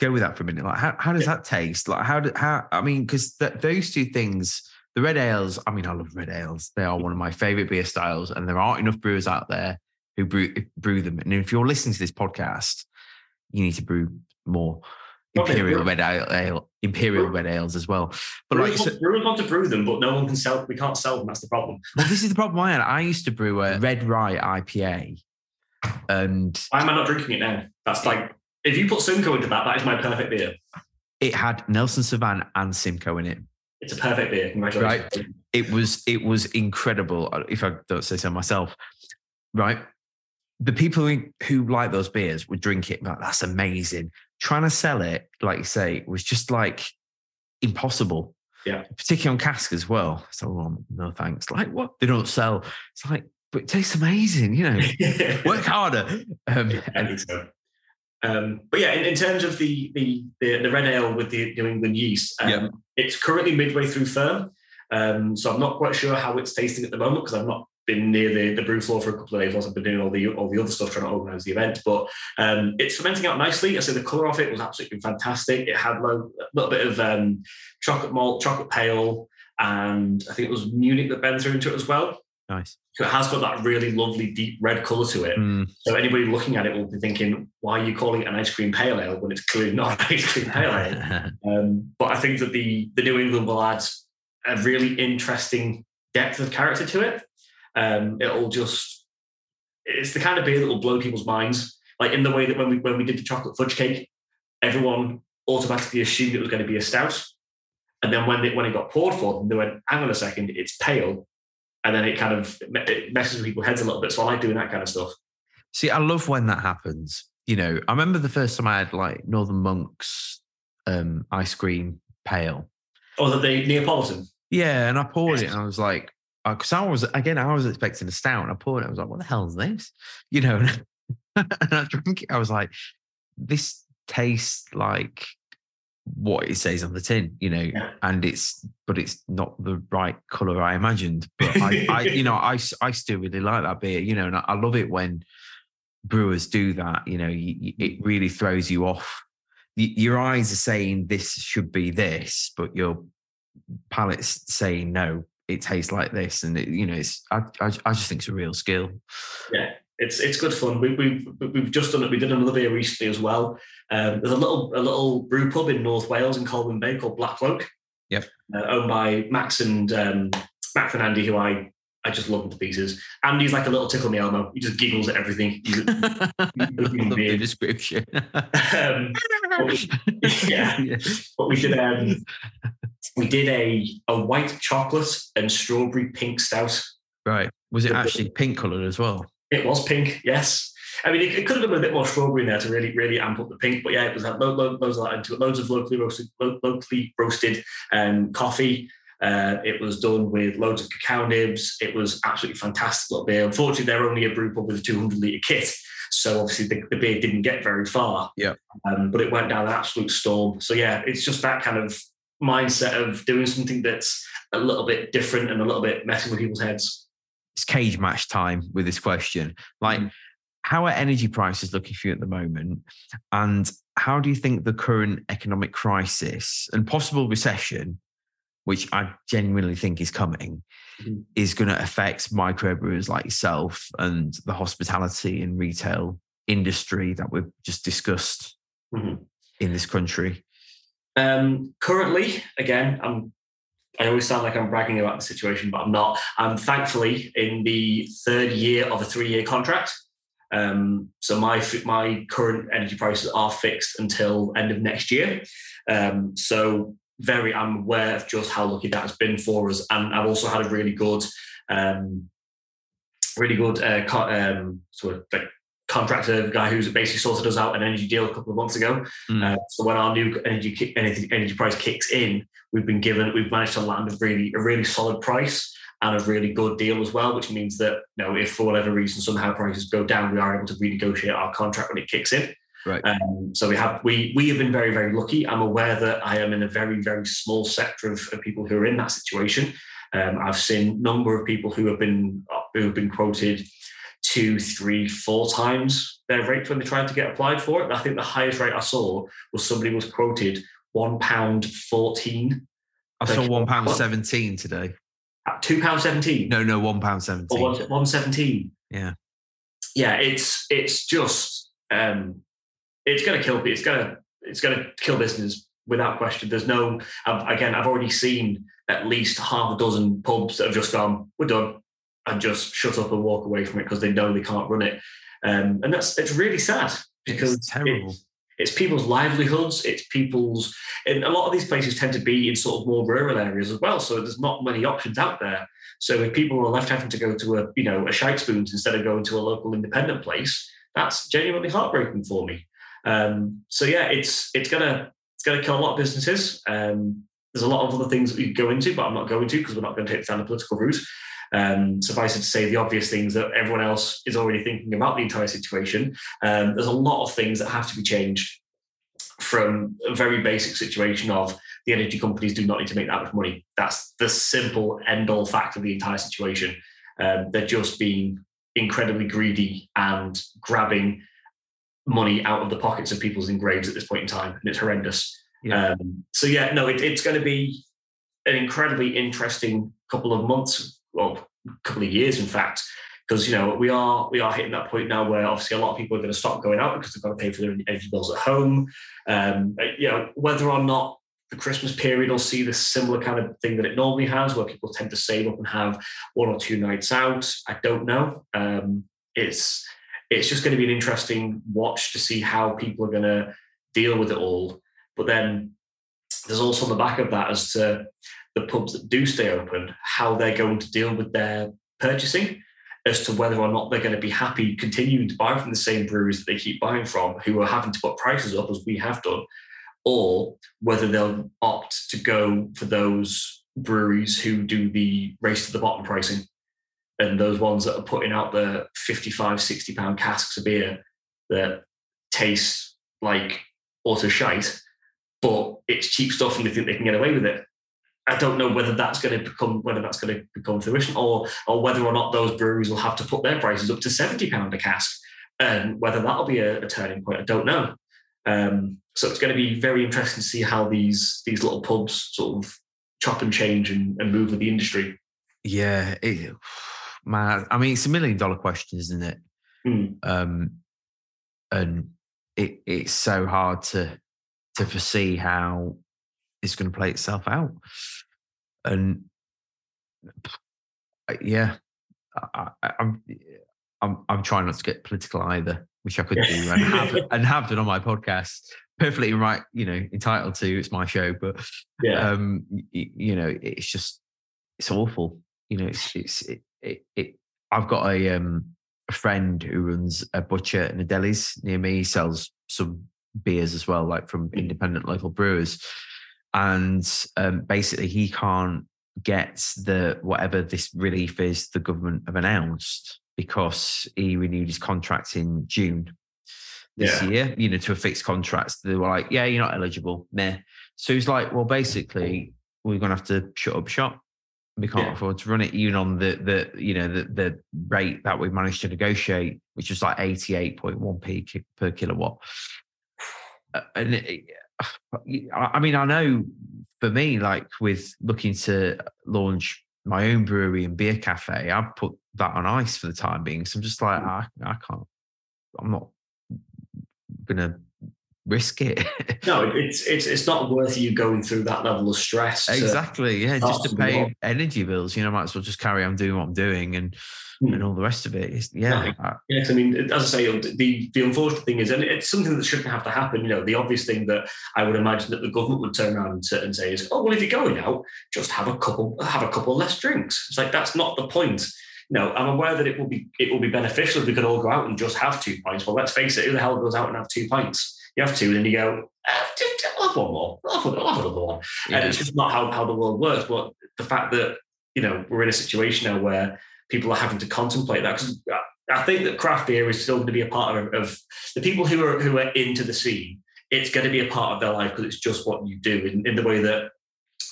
[SPEAKER 1] go with that for a minute. Like, how, how does that taste? Like, how do how? I mean, because th- those two things, the red ales. I mean, I love red ales. They are one of my favorite beer styles, and there aren't enough brewers out there who brew brew them. And if you're listening to this podcast, you need to brew more imperial red ale, imperial red ales as well. But like,
[SPEAKER 2] brewers,
[SPEAKER 1] so,
[SPEAKER 2] want, brewers want to brew them, but no one can sell. We can't sell them. That's the problem. [laughs]
[SPEAKER 1] well, this is the problem I had. I used to brew a red rye IPA And
[SPEAKER 2] Why am I not drinking it now? That's like if you put Simcoe into that, that is my perfect beer.
[SPEAKER 1] it had Nelson Sauvin and Simcoe in it.
[SPEAKER 2] It's a perfect beer. Congratulations.
[SPEAKER 1] It was it was incredible. uh, If I don't say so myself, right? The people who, who like those beers would drink it. Like, That's amazing. Trying to sell it, like you say, was just like impossible.
[SPEAKER 2] Yeah.
[SPEAKER 1] particularly on cask as well. So oh, no thanks. Like what? They don't sell. It's like, but it tastes amazing. You know, [laughs] work harder. Um,
[SPEAKER 2] I
[SPEAKER 1] and
[SPEAKER 2] so. Um, but yeah, in, in terms of the, the the the red ale with the New England yeast, um,
[SPEAKER 1] Yeah.
[SPEAKER 2] it's currently midway through firm. Um, so I'm not quite sure how it's tasting at the moment because I've not been near the, the brew floor for a couple of days whilst I've been doing all the all the other stuff trying to organise the event. But um, it's fermenting out nicely. I said the colour of it was absolutely fantastic. It had low, a little bit of um, chocolate malt, chocolate pale, and I think it was Munich that Ben threw into it as well.
[SPEAKER 1] nice.
[SPEAKER 2] So it has got that really lovely deep red colour to it.
[SPEAKER 1] Mm.
[SPEAKER 2] So anybody looking at it will be thinking, why are you calling it an ice cream pale ale when it's clearly not an ice cream pale ale? [laughs] Um, but I think that the the New England will add a really interesting depth of character to it. Um, it'll just it's the kind of beer that will blow people's minds. Like in the way that when we when we did the chocolate fudge cake, everyone automatically assumed it was going to be a stout. And then when it when it got poured for them, they went, hang on a second, it's pale. And then it kind of it messes with people's heads a little bit. So I like doing that kind of stuff.
[SPEAKER 1] See, I love when that happens. You know, I remember the first time I had like Northern Monk's um, ice cream pale.
[SPEAKER 2] Oh, that the Neapolitan.
[SPEAKER 1] Yeah, and I poured it and I was like, because I was again, I was expecting a stout, and I poured it. I was like, what the hell is this? You know, [laughs] and I drank it. I was like, this tastes like what it says on the tin, you know,
[SPEAKER 2] Yeah.
[SPEAKER 1] and it's but it's not the right color I imagined. But I, I you know, [laughs] I I still really like that beer, you know, and I, I love it when brewers do that. You know, you, you- it mm. really throws you off. Y- Your eyes are saying this should be this, but your palate's saying no. It tastes like this, and it, you know, it's. I, I, I just think it's a real skill.
[SPEAKER 2] Yeah, it's it's good fun. We, we've we've just done it. We did another beer recently as well. Um, there's a little a little brew pub in North Wales in Colwyn Bay called Black Cloak.
[SPEAKER 1] Yep.
[SPEAKER 2] Uh, owned by Max and um, Max and Andy, who I I just love them to pieces. Andy's like a little tickle me elmo. He just giggles at everything. He's a- [laughs]
[SPEAKER 1] the description.
[SPEAKER 2] um, [laughs] yeah. but we did um, we did a a white chocolate and strawberry pink stout.
[SPEAKER 1] right. Was it actually pink coloured as well?
[SPEAKER 2] It was pink, yes. I mean, it, it could have been a bit more strawberry in there to really, really amp up the pink. But yeah, it was had lo- lo- loads of that into it. Loads of locally roasted, lo- locally roasted um, coffee. Uh, it was done with loads of cacao nibs. It was absolutely fantastic little beer. Unfortunately, they're only a brew pub with a 200 litre kit. So obviously the, the beer didn't get very far.
[SPEAKER 1] Yeah.
[SPEAKER 2] Um, but it went down an absolute storm. So yeah, it's just that kind of mindset of doing something that's a little bit different and a little bit messing with people's heads.
[SPEAKER 1] It's cage match time with this question. Like,
[SPEAKER 2] Mm.
[SPEAKER 1] how are energy prices looking for you at the moment? And how do you think the current economic crisis and possible recession, which I genuinely think is coming,
[SPEAKER 2] Mhm.
[SPEAKER 1] is going to affect microbrewers like yourself and the hospitality and retail industry that we've just discussed
[SPEAKER 2] Mhm.
[SPEAKER 1] in this country?
[SPEAKER 2] Um, currently, again, I'm. I always sound like I'm bragging about the situation, but I'm not. I'm thankfully in the third year of a three-year contract. Um, so my my current energy prices are fixed until end of next year. Um, so very, I'm aware of just how lucky that has been for us, and I've also had a really good, um, really good uh, co- um, sort of like contractor guy who's basically sorted us out an energy deal a couple of months ago.
[SPEAKER 1] Mm.
[SPEAKER 2] Uh, so when our new energy kick, energy energy price kicks in, we've been given we've managed to land a really a really solid price and a really good deal as well, which means that you know if for whatever reason somehow prices go down, we are able to renegotiate our contract when it kicks in.
[SPEAKER 1] Right.
[SPEAKER 2] Um, so we have we we have been very very lucky. I'm aware that I am in a very very small sector of, of people who are in that situation. Um, I've seen number of people who have been who have been quoted two, three, four times their rate when they tried to get applied for it. I think the highest rate I saw was somebody was quoted one pound fourteen,
[SPEAKER 1] I saw one pound seventeen today.
[SPEAKER 2] at two pound seventeen.
[SPEAKER 1] No, no, one pound
[SPEAKER 2] or
[SPEAKER 1] seventeen.
[SPEAKER 2] one one seventeen.
[SPEAKER 1] Yeah.
[SPEAKER 2] yeah. It's it's just um, it's going to kill. It's going to it's going to kill business without question. There's no I've, again. I've already seen at least half a dozen pubs that have just gone. We're done. And just shut up and walk away from it because they know they can't run it. um, and that's it's really sad because
[SPEAKER 1] It's terrible.
[SPEAKER 2] It's, it's people's livelihoods. It's people's, and a lot of these places tend to be in sort of more rural areas as well. So there's not many options out there. So if people are left having to go to a, you know, a shite spoons instead of going to a local independent place, that's genuinely heartbreaking for me. Um, so yeah, it's it's gonna it's gonna kill a lot of businesses. Um, there's a lot of other things that we go into, but I'm not going to because we're not going to take down the political route. Um, suffice it to say, the obvious things that everyone else is already thinking about the entire situation. Um, there's a lot of things that have to be changed from a very basic situation of the energy companies do not need to make that much money. That's the simple end all fact of the entire situation. Um, they're just being incredibly greedy and grabbing money out of the pockets of people's in graves at this point in time, and it's horrendous.
[SPEAKER 1] Yeah.
[SPEAKER 2] Um, so yeah, no, it, it's going to be an incredibly interesting couple of months, well, couple of years, in fact, because you know we are we are hitting that point now where obviously a lot of people are going to stop going out because they've got to pay for their energy bills at home. Um, you know whether or not the Christmas period will see this similar kind of thing that it normally has, where people tend to save up and have one or two nights out. I don't know. Um, it's it's just going to be an interesting watch to see how people are going to deal with it all. But then there's also on the back of that as to the pubs that do stay open, how they're going to deal with their purchasing, as to whether or not they're going to be happy continuing to buy from the same breweries that they keep buying from, who are having to put prices up as we have done, or whether they'll opt to go for those breweries who do the race to the bottom pricing and those ones that are putting out the 55 60 pound casks of beer that taste like utter shite but it's cheap stuff and they think they can get away with it. I don't know whether that's going to become whether that's going to become fruition or or whether or not those breweries will have to put their prices up to 70 pound a cask and whether that'll be a, a turning point i don't know. Um, so it's going to be very interesting to see how these these little pubs sort of chop and change and, and move with the industry.
[SPEAKER 1] Yeah, it, man. I mean, it's a million dollar question, isn't it?
[SPEAKER 2] Mm.
[SPEAKER 1] Um, and it it's so hard to to foresee how it's going to play itself out. And uh, yeah, I, I, I'm I'm I'm trying not to get political either, which I could do and [laughs] have and have done on my podcast. Perfectly right, you know, entitled to. It's my show, but
[SPEAKER 2] yeah
[SPEAKER 1] um, y- you know, it's just it's awful. You know, it's it's it, it, it I've got a um a friend who runs a butcher and a delis near me. He sells some beers as well, like from independent local brewers. And um, basically, he can't get the whatever this relief is the government have announced because he renewed his contract in June this
[SPEAKER 2] Yeah.
[SPEAKER 1] year, you know, to a fixed contract. They were like, yeah, you're not eligible. Meh. So he's like, well, basically, we're going to have to shut up shop. We can't
[SPEAKER 2] Yeah.
[SPEAKER 1] afford to run it, even on the the you know the the rate that we managed to negotiate, which was like eighty eight point one p per kilowatt. Uh, And it, [sighs] I I mean, I know for me, like with looking to launch my own brewery and beer cafe, I've put that on ice for the time being. So I'm just like, I, I can't, I'm not gonna risk it. [laughs]
[SPEAKER 2] No, it's it's it's not worth you going through that level of stress.
[SPEAKER 1] exactly. Yeah, just to pay
[SPEAKER 2] up.
[SPEAKER 1] energy bills. You know, might as well just carry on doing what I'm doing and
[SPEAKER 2] Hmm.
[SPEAKER 1] and all the rest of it. It's, yeah,
[SPEAKER 2] Right.
[SPEAKER 1] I-
[SPEAKER 2] Yes, I mean, as I say, the the unfortunate thing is, and it's something that shouldn't have to happen. You know, the obvious thing that I would imagine that the government would turn around and, say- and say is, "Oh, well, if you're going out, just have a couple have a couple less drinks." It's like that's not the point. No, I'm aware that it will be it will be beneficial if we could all go out and just have two pints. Well, let's face it, who the hell goes out and have two pints? You have two, and then you go, "Ah, I'll have one more, I'll have, I'll have another one.
[SPEAKER 1] yeah.
[SPEAKER 2] And it's just not how, how the world works. But the fact that, you know, we're in a situation now where people are having to contemplate that. Because I think that craft beer is still going to be a part of, of the people who are who are into the scene. It's going to be a part of their life because it's just what you do in, in the way that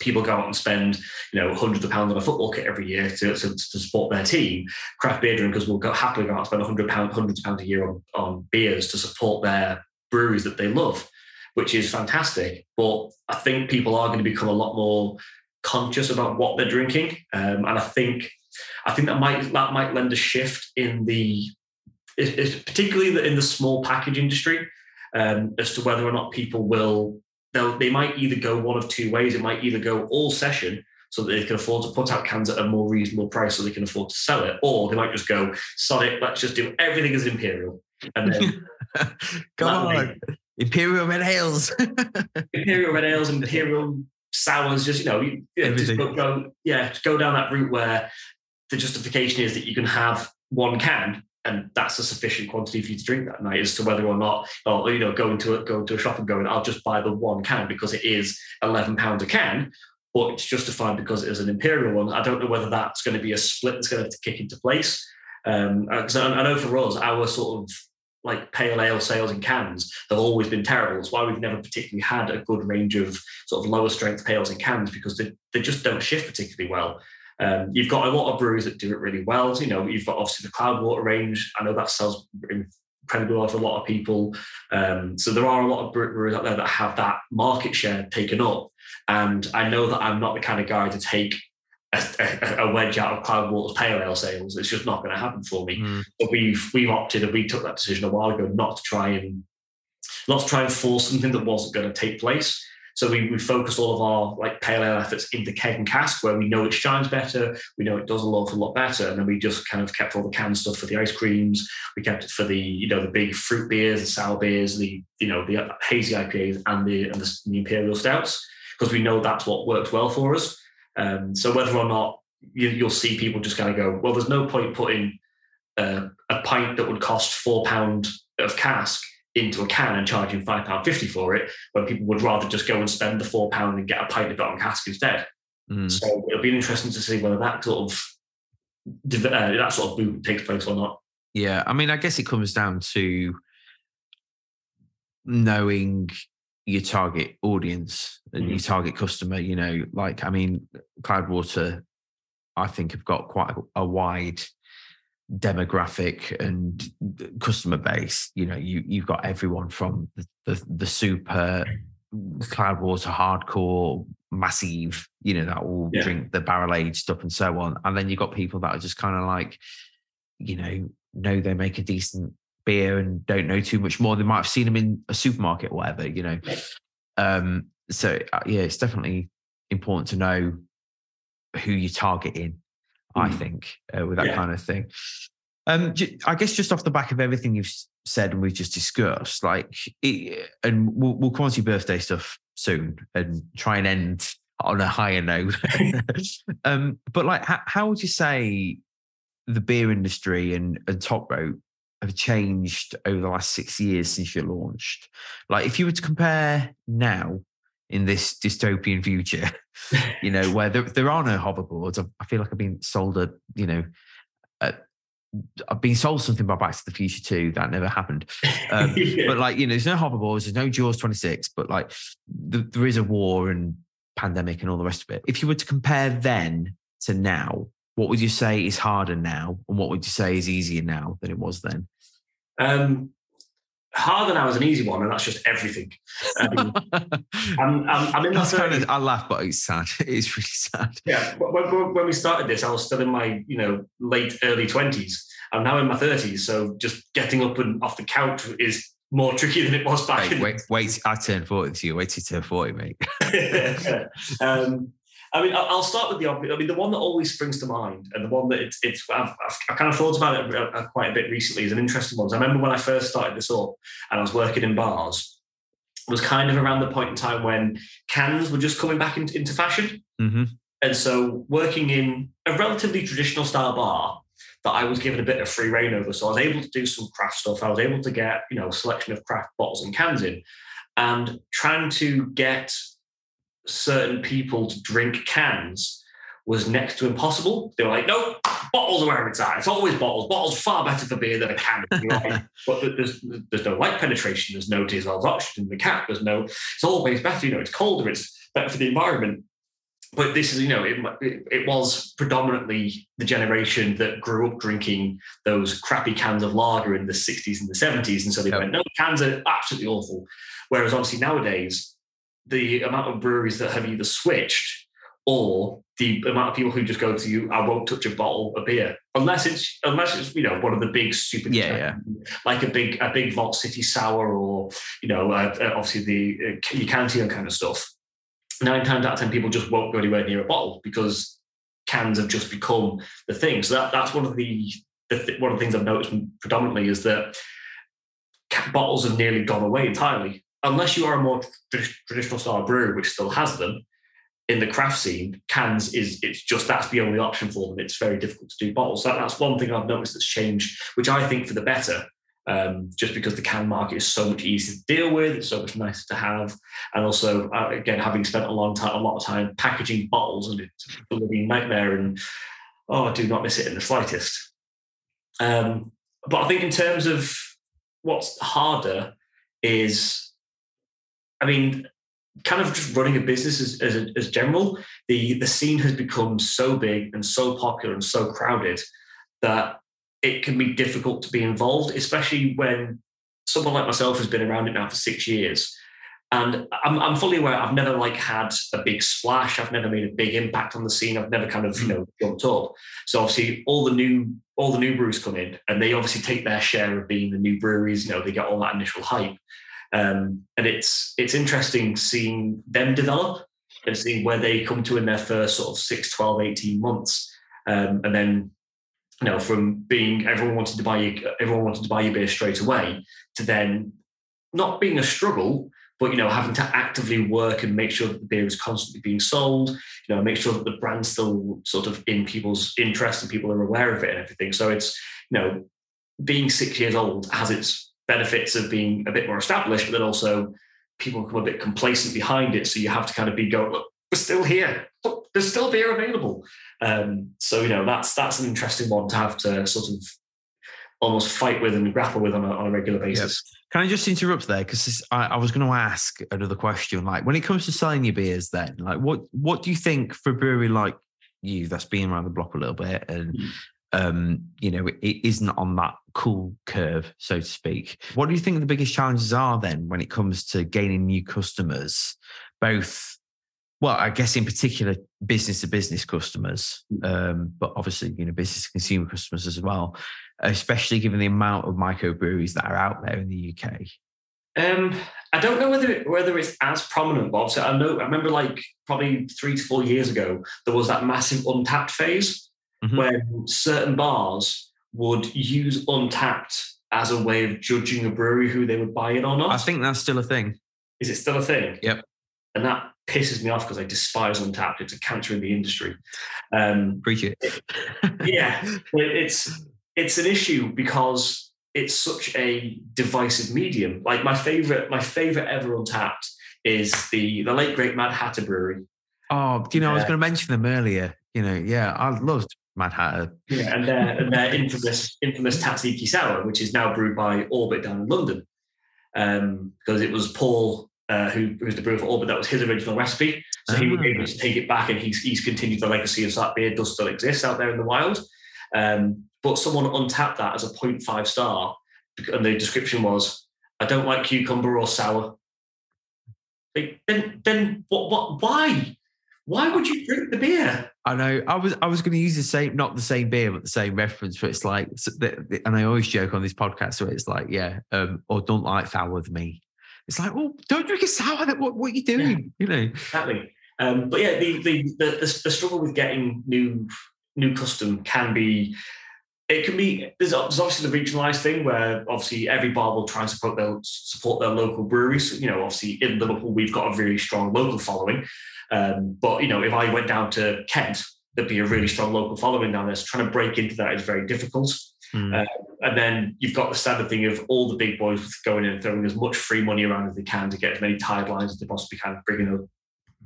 [SPEAKER 2] people go out and spend, you know, hundreds of pounds on a football kit every year to, to, to support their team. Craft beer drinkers will go happily go out and spend hundred pounds, hundreds of pounds a year on, on beers to support their breweries that they love, which is fantastic. But I think people are going to become a lot more conscious about what they're drinking, um, and I think I think that might that might lend a shift in the, it- it's particularly in the small package industry, um, as to whether or not people will. They might either go one of two ways. It might either go all session, so that they can afford to put out cans at a more reasonable price so they can afford to sell it. Or they might just go, sod it, let's just do everything as Imperial. And then [laughs]
[SPEAKER 1] Come on. Imperial Red Ales. [laughs]
[SPEAKER 2] Imperial Red Ales, Imperial Sours, just, you know, you, just go, go, yeah, just go down that route where the justification is that you can have one can and that's a sufficient quantity for you to drink that night as to whether or not, or, you know, going to a, go to a shop and going, I'll just buy the one can because it is 11 pounds a can, but it's justified because it is an imperial one. I don't know whether that's going to be a split that's going to kick into place. Um, because I, I know for us, our sort of like pale ale sales in cans have always been terrible. It's why we've never particularly had a good range of sort of lower strength pails in cans because they, they just don't shift particularly well. Um, you've got a lot of breweries that do it really well. You know, you've got obviously the Cloudwater range. I know that sells incredibly well for a lot of people. Um, so there are a lot of breweries out there that have that market share taken up. And I know that I'm not the kind of guy to take a, a, wedge out of Cloud Cloudwater's pale ale sales. It's just not going to happen for me.
[SPEAKER 1] Mm.
[SPEAKER 2] But we've we've opted and we took that decision a while ago not to try and not to try and force something that wasn't going to take place. So we, we focused all of our like pale ale efforts into keg and cask, where we know it shines better, we know it does a lot, a lot better, and then we just kind of kept all the canned stuff for the ice creams. We kept it for the you know the big fruit beers, the sour beers, the you know the hazy IPAs, and the and the, the imperial stouts, because we know that's what works well for us. Um, so whether or not you, you'll see people just kind of go, well, there's no point putting uh, a pint that would cost four pound of cask into a can and charging five pound fifty for it, when people would rather just go and spend the four pound and get a pint of it on cask instead.
[SPEAKER 1] Mm.
[SPEAKER 2] So it'll be interesting to see whether that sort of uh, that sort of movement takes place or not.
[SPEAKER 1] Yeah, I mean, I guess it comes down to knowing your target audience and your mm. target customer. You know, like I mean, Cloudwater, I think have got quite a, a wide demographic and customer base. You know, you you've got everyone from the the, the super Cloudwater hardcore massive, you know, that will
[SPEAKER 2] Yeah.
[SPEAKER 1] drink the barrel aged stuff and so on. And then you've got people that are just kind of like, you know, know they make a decent beer and don't know too much more. They might have seen them in a supermarket or whatever, you know. Um, so uh, yeah, it's definitely important to know who you're targeting. I
[SPEAKER 2] Mm.
[SPEAKER 1] think uh, with that
[SPEAKER 2] Yeah.
[SPEAKER 1] kind of thing. Um, I guess just off the back of everything you've said and we've just discussed, like, it, and we'll, we'll come on to your birthday stuff soon and try and end on a higher note. [laughs] [laughs] um, but like, how, how would you say the beer industry and, and top rope have changed over the last six years since you launched? Like, if you were to compare now in this dystopian future, [laughs] you know, where there, there are no hoverboards, I, I feel like I've been sold a, you know, a, I've been sold something by Back to the Future too. That never happened. Um, [laughs]
[SPEAKER 2] Yeah.
[SPEAKER 1] But like, you know, there's no hoverboards, there's no Jaws 26, but like th- there is a war and pandemic and all the rest of it. If you were to compare then to now, what would you say is harder now? And what would you say is easier now than it was then?
[SPEAKER 2] Um, harder now is an easy one, and that's just everything. Um, [laughs] I'm, I'm, I'm in my
[SPEAKER 1] That's kind of, I laugh, but it's sad. [laughs] It's really sad.
[SPEAKER 2] Yeah, when, when, we started this, I was still in my you know late early twenties. I'm now in my thirties, so just getting up and off the couch is more tricky than it was back
[SPEAKER 1] Wait,
[SPEAKER 2] in.
[SPEAKER 1] wait, wait. I turned 40 this year. Wait till you turn 40, mate. [laughs]
[SPEAKER 2] um, I mean, I'll start with the obvious. I mean, the one that always springs to mind, and the one that it's, it's I've, I've, kind of thought about it uh, quite a bit recently, is an interesting one. So I remember when I first started this up, and I was working in bars. It was kind of around the point in time when cans were just coming back into, into fashion.
[SPEAKER 1] hmm
[SPEAKER 2] And so, working in a relatively traditional style bar that I was given a bit of free reign over, so I was able to do some craft stuff. I was able to get you know a selection of craft bottles and cans in, and trying to get certain people to drink cans was next to impossible. They were like, "No, bottles are where it's at. It's always bottles. Bottles far better for beer than a can." [laughs] But there's there's no light penetration. There's no dissolved oxygen in the cap. There's no. It's always better. You know, it's colder. It's better for the environment but this is you know it, it, it was predominantly the generation that grew up drinking those crappy cans of lager in the 60s and the 70s and so they
[SPEAKER 1] Yep.
[SPEAKER 2] went no cans are absolutely awful whereas obviously nowadays the amount of breweries that have either switched or the amount of people who just go to you i won't touch a bottle of beer unless it's unless it's you know one of the big super
[SPEAKER 1] Yeah, yeah.
[SPEAKER 2] like a big a big vault city sour or you know uh, uh, obviously the uh, your Cantillon kind of stuff nine times out of ten people just won't go anywhere near a bottle because cans have just become the thing. So that, that's one of the, the th- one of the things I've noticed predominantly is that bottles have nearly gone away entirely. Unless you are a more traditional style brewery, which still has them, in the craft scene, cans is it's just that's the only option for them. It's very difficult to do bottles. That, that's one thing I've noticed that's changed, which I think for the better. Um, just because the can market is so much easier to deal with, it's so much nicer to have, and also uh, again having spent a long time, a lot of time packaging bottles, and it's a living nightmare. And oh, I do not miss it in the slightest. Um, but I think in terms of what's harder is, I mean, kind of just running a business as, as, as general, the, the scene has become so big and so popular and so crowded that it can be difficult to be involved, especially when someone like myself has been around it now for six years. And I'm, I'm fully aware I've never like had a big splash. I've never made a big impact on the scene. I've never kind of you mm. know jumped up. So obviously all the new all the new brews come in, and they obviously take their share of being the new breweries. You know they get all that initial hype. Um, and it's it's interesting seeing them develop and seeing where they come to in their first sort of 6, 12, 18 months. Um, and then, you know, from being everyone wanted to buy you, everyone wanted to buy your beer straight away to then not being a struggle, but you know, having to actively work and make sure that the beer is constantly being sold, you know, make sure that the brand's still sort of in people's interest and people are aware of it and everything. So it's, you know, being six years old has its benefits of being a bit more established, but then also people become a bit complacent behind it. So you have to kind of be going, look, we're still here. Look, there's still beer available. Um, so you know that's that's an interesting one to have to sort of almost fight with and grapple with on a, on a regular basis.
[SPEAKER 1] Yep. Can I just interrupt there because I, I, was going to ask another question. Like when it comes to selling your beers, then like what what do you think for a brewery like you that's been around the block a little bit and mm um, you know, it isn't on that cool curve, so to speak. What do you think the biggest challenges are then when it comes to gaining new customers, both? Well, I guess in particular, business to business customers, mm. um, but obviously, you know, business to consumer customers as well, especially given the amount of microbreweries that are out there in the UK.
[SPEAKER 2] Um, I don't know whether whether it's as prominent, Bob. So I know I remember like probably three to four years ago there was that massive Untappd phase mm-hmm. when certain bars would use Untappd as a way of judging a brewery who they would buy it or not.
[SPEAKER 1] I think that's still a thing.
[SPEAKER 2] Is it still a thing?
[SPEAKER 1] Yep.
[SPEAKER 2] And that pisses me off because I despise Untappd. It's a cancer in the industry. Um,
[SPEAKER 1] Appreciate it. [laughs]
[SPEAKER 2] yeah, it's it's an issue because it's such a divisive medium. Like my favorite, my favorite ever Untappd is the the late great Mad Hatter Brewery.
[SPEAKER 1] Oh, you know, uh, I was going to mention them earlier. You know, yeah, I loved Mad Hatter.
[SPEAKER 2] Yeah, and their, and their infamous infamous Tzatziki Sour, which is now brewed by Orbit down in London, um, because it was Paul uh, who, who was the brewer for Orbit that was his original recipe. So he was ah. able to take it back, and he's he's continued the legacy of that beer does still exist out there in the wild. Um, but someone untapped that as a 0.5 star, and the description was, "I don't like cucumber or sour." Like, then then what what why? Why would you drink the beer?
[SPEAKER 1] I know. I was I was going to use the same, not the same beer, but the same reference. But it's like, and I always joke on this podcast where it's like, yeah, um, or don't like sour with me. It's like, well, don't drink a sour. What what are you doing? Yeah, you know
[SPEAKER 2] exactly. Um, but yeah, the, the the the struggle with getting new new custom can be it can be there's, obviously the regionalized thing where obviously every bar will try and support their support their local breweries. You know, obviously in Liverpool we've got a really strong local following, um, but you know, if I went down to Kent, there'd be a really strong local following down there. So trying to break into that is very difficult. Mm. Uh, and then you've got the standard thing of all the big boys going in and throwing as much free money around as they can to get as many tide lines as they possibly can, bringing up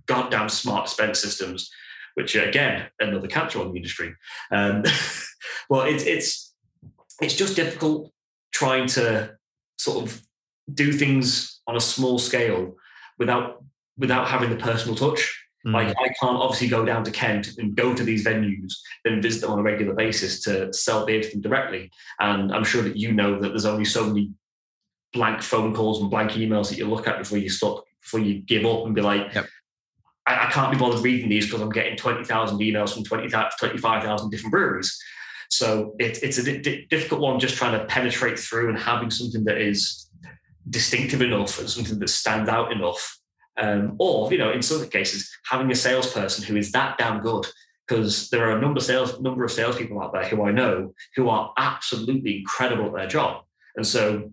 [SPEAKER 2] goddamn smart spend systems, which again another cancer on the industry. Um, [laughs] well, it's it's it's just difficult trying to sort of do things on a small scale without without having the personal touch. Mm. Like I can't obviously go down to Kent and go to these venues, then visit them on a regular basis to sell beer to them directly. And I'm sure that you know that there's only so many blank phone calls and blank emails that you look at before you stop, before you give up and be like, yep. I, I, can't be bothered reading these because I'm getting 20,000 emails from 20, 25,000 different breweries. So it, it's a difficult one just trying to penetrate through and having something that is distinctive enough and something that stands out enough Um, or, you know, in some cases, having a salesperson who is that damn good because there are a number of sales number of salespeople out there who I know who are absolutely incredible at their job, and so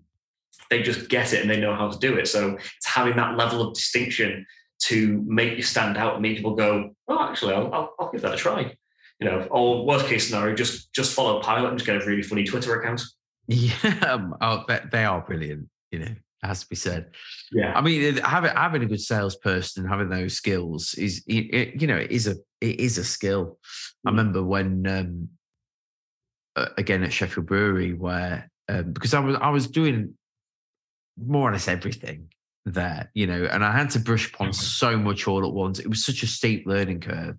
[SPEAKER 2] they just get it and they know how to do it. So it's having that level of distinction to make you stand out and make people go, "Oh, actually, I'll, I'll, I'll give that a try." You know, or worst case scenario, just just follow Pilot and just get a really funny Twitter account.
[SPEAKER 1] Yeah, [laughs] oh, they are brilliant. You know, has to be said.
[SPEAKER 2] Yeah, I
[SPEAKER 1] mean, having having a good salesperson, having those skills is, it, you know, it is a it is a skill. Mm. I remember when, um, again at Sheffield Brewery, where um, because I was I was doing more or less everything there, you know, and I had to brush upon mm. so much all at once. It was such a steep learning curve.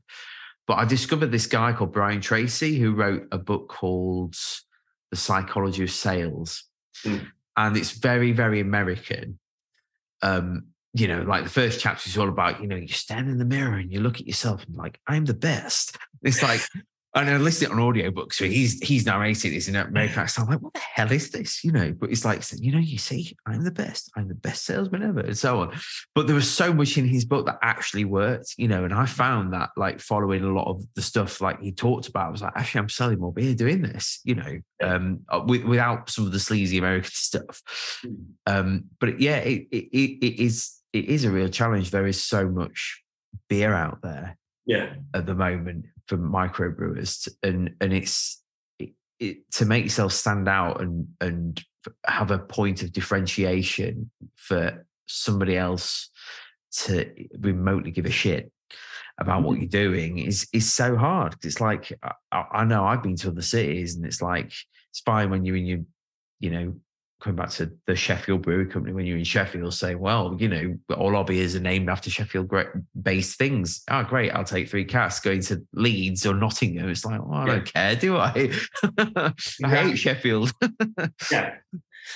[SPEAKER 1] But I discovered this guy called Brian Tracy who wrote a book called The Psychology of Sales. Mm and it's very very American. Um, you know, like the first chapter is all about, you know, you stand in the mirror and you look at yourself and like, I'm the best. It's like, and I listened it on audiobook. So he's he's narrating this in American accent. I'm like, what the hell is this? You know, but it's like, you know, you see, I'm the best. I'm the best salesman ever, and so on. But there was so much in his book that actually worked, you know, and I found that like following a lot of the stuff like he talked about, I was like, actually, I'm selling more beer doing this, you know, um, uh, with, without some of the sleazy American stuff. Hmm. Um, but yeah, it, it, it is it is a real challenge. There is so much beer out there
[SPEAKER 2] yeah
[SPEAKER 1] at the moment for microbrewers and and it's it, it, to make yourself stand out and and have a point of differentiation for somebody else to remotely give a shit about what mm-hmm. you're doing is is so hard it's like I, I know I've been to other cities and it's like it's fine when you're in your you know coming back to the Sheffield Brewery Company, when you're in Sheffield, say, well, you know, all our beers are named after Sheffield based things. Oh, great. I'll take three casks going to Leeds or Nottingham. It's like, I don't care, do I? [laughs] I hate Sheffield. [laughs]
[SPEAKER 2] yeah.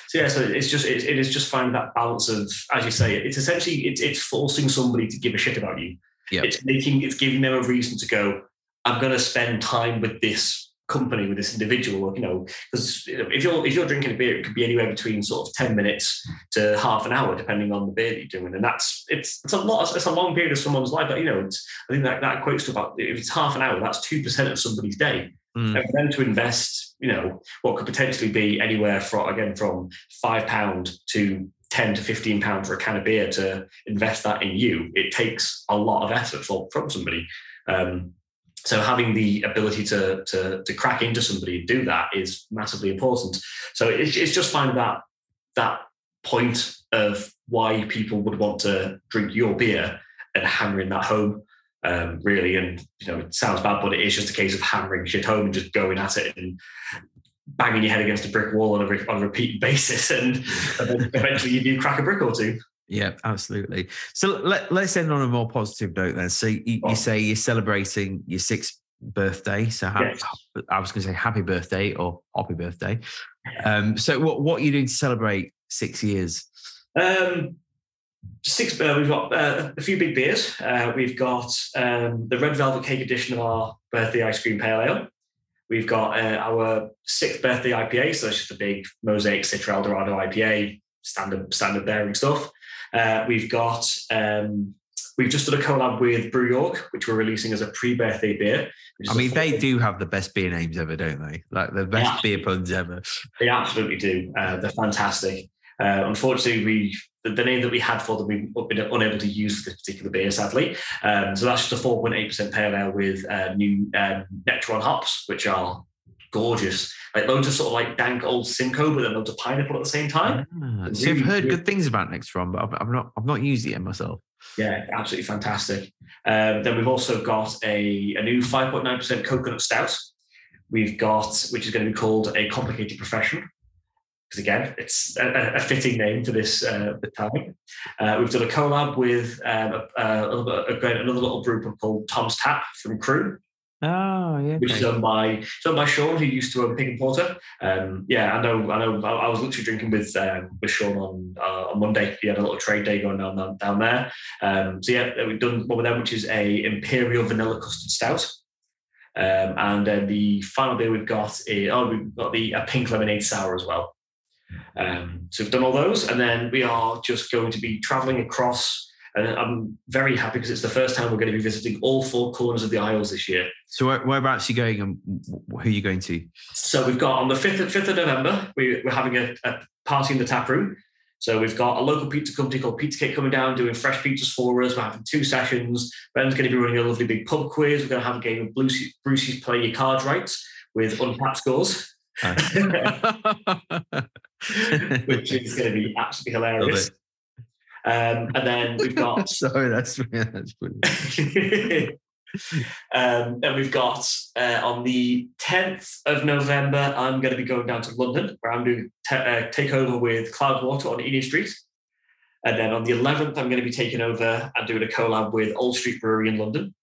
[SPEAKER 2] So yeah, so it's just it, it is just finding that balance of, as you say, it's essentially it's it's forcing somebody to give a shit about you.
[SPEAKER 1] Yeah.
[SPEAKER 2] It's making it's giving them a reason to go. I'm going to spend time with this company with this individual, you know, because if you're if you're drinking a beer, it could be anywhere between sort of ten minutes to half an hour, depending on the beer that you're doing, and that's it's it's a lot. It's a long period of someone's life. But you know, I think that that equates to about if it's half an hour, that's two percent of somebody's day. Mm. And for them to invest, you know, what could potentially be anywhere from again from five pound to 10 to 15 pounds for a can of beer to invest that in you, it takes a lot of effort for, from somebody. Um, so having the ability to, to, to crack into somebody and do that is massively important. So it's, it's just finding that that point of why people would want to drink your beer and hammering that home. Um, really, and you know, it sounds bad, but it is just a case of hammering shit home and just going at it and banging your head against a brick wall on a, on a repeat [laughs] basis, and, and eventually you do crack a brick or two.
[SPEAKER 1] Yeah, absolutely. So let, let's end on a more positive note then. So you, you say you're celebrating your sixth birthday. So ha- yes. I was going to say happy birthday or happy birthday. Um, so what, what are you doing to celebrate six years?
[SPEAKER 2] Um, six. Uh, we've got uh, a few big beers. Uh, we've got um, the red velvet cake edition of our birthday ice cream pale ale. We've got uh, our sixth birthday IPA, so it's just a big mosaic Citra Eldorado IPA, standard standard bearing stuff. Uh, we've got um, we've just done a collab with Brew York, which we're releasing as a pre-birthday beer.
[SPEAKER 1] I mean, they do have the best beer names ever, don't they? Like the best yeah. beer puns ever.
[SPEAKER 2] They absolutely do. Uh, they're fantastic. Uh, unfortunately, we the, the, name that we had for them we've been unable to use for this particular beer, sadly. Um, so that's just a 4.8% pale ale with uh, new um, Nectaron hops, which are gorgeous. Like loads of sort of like dank old Simcoe, but then loads of pineapple at the same time.
[SPEAKER 1] Ah, so I've heard good things about Next Nectaron, but I've, I've, not I've not used it yet myself.
[SPEAKER 2] Yeah, absolutely fantastic. Um, then we've also got a, a new 5.9% coconut stout. We've got, which is going to be called a complicated profession. Because again, it's a, a, fitting name for this uh, time. Uh, we've done a collab with um, a, a, another little group called Tom's Tap from Crewe.
[SPEAKER 1] Oh, yeah.
[SPEAKER 2] Which is owned by owned by Sean, who used to own Pig and Porter. Um, yeah, I know. I know. I, was literally drinking with um, with Sean on uh, on Monday. He had a little trade day going on down, down there. Um, so yeah, we've done one with them, which is a imperial vanilla custard stout. Um, and then the final beer we've got is oh we've got the a pink lemonade sour as well. Um, so we've done all those, and then we are just going to be traveling across And I'm very happy because it's the first time we're going to be visiting all four corners of the Isles this year.
[SPEAKER 1] So where, whereabouts are you going and who are you going to?
[SPEAKER 2] So we've got on the 5th, 5th of November, we, are having a, a party in the tap room. So we've got a local pizza company called Pizza Cake coming down doing fresh pizzas for us. We're having two sessions. Ben's going to be running a lovely big pub quiz. We're going to have a game of Brucey's, Brucey's Play Your Cards Right with uncapped scores. [laughs] which is going to be absolutely hilarious. Um, and then we've [laughs] got.
[SPEAKER 1] Sorry, that's [laughs] that's brilliant. [laughs]
[SPEAKER 2] um, and we've got uh, on the 10th of November, I'm going to be going down to London where I'm doing t- uh, takeover with Cloudwater on Enid Street. And then on the 11th, I'm going to be taking over and doing a collab with Old Street Brewery in London.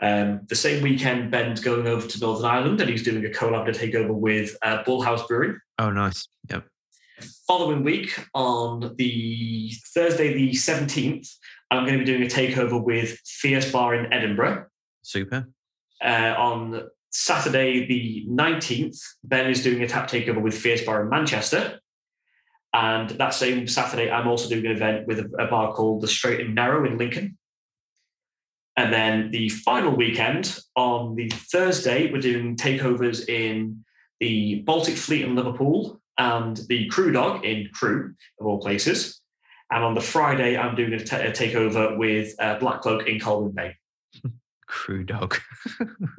[SPEAKER 2] Um, the same weekend, Ben's going over to Northern Ireland and he's doing a collab to take over with uh, Bullhouse Brewing.
[SPEAKER 1] Oh, nice. Yep.
[SPEAKER 2] Following week, on the Thursday, the 17th, I'm going to be doing a takeover with Fierce Bar in Edinburgh.
[SPEAKER 1] Super.
[SPEAKER 2] Uh, on Saturday, the 19th, Ben is doing a tap takeover with Fierce Bar in Manchester. And that same Saturday, I'm also doing an event with a, a bar called The Straight and Narrow in Lincoln. And then the final weekend, on the Thursday, we're doing takeovers in the Baltic Fleet in Liverpool and the Crew Dog in Crewe of all places. And on the Friday, I'm doing a, t- a takeover with uh, Black Cloak in Colwyn Bay. [laughs]
[SPEAKER 1] Crew Dog. uh,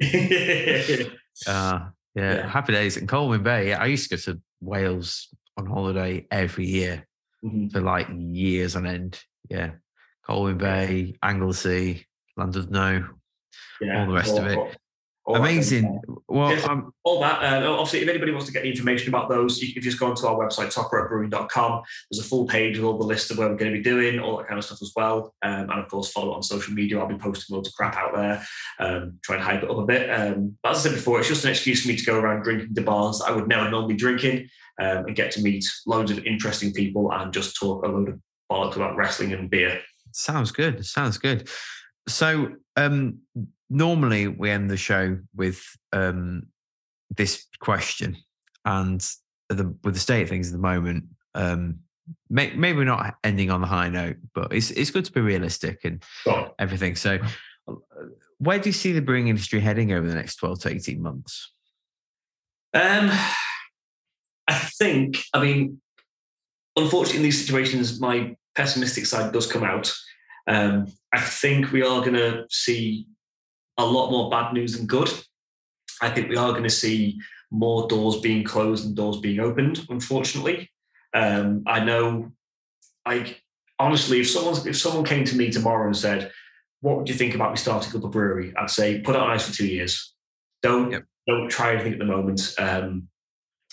[SPEAKER 1] [laughs] [laughs] yeah. yeah, happy days in Colwyn Bay. I used to go to Wales on holiday every year mm-hmm. for like years on end. Yeah, Colwyn Bay, Anglesey, Llandudno, yeah, all the rest of it. Amazing. Well,
[SPEAKER 2] yeah, um, all that. Uh, obviously, if anybody wants to get information about those, you can just go onto our website, topropebrewing.com. There's a full page with all the list of where we're going to be doing, all that kind of stuff as well. Um, and of course, follow it on social media. I'll be posting loads of crap out there, um, try and hype it up a bit. Um, but as I said before, it's just an excuse for me to go around drinking the bars that I would never normally drinking um, and get to meet loads of interesting people and just talk a load of bollocks about wrestling and beer.
[SPEAKER 1] Sounds good. Sounds good. So, um, normally we end the show with um, this question, and the, with the state of things at the moment, um, may, maybe not ending on the high note, but it's it's good to be realistic and sure. everything. So, uh, where do you see the brewing industry heading over the next twelve to eighteen months?
[SPEAKER 2] Um, I think, I mean, unfortunately, in these situations, my pessimistic side does come out. Um, I think we are going to see a lot more bad news than good. I think we are going to see more doors being closed and doors being opened. Unfortunately, um, I know. Like honestly, if someone if someone came to me tomorrow and said, "What would you think about me starting up a brewery?" I'd say, "Put it on ice for two years. Don't yep. don't try anything at the moment, um,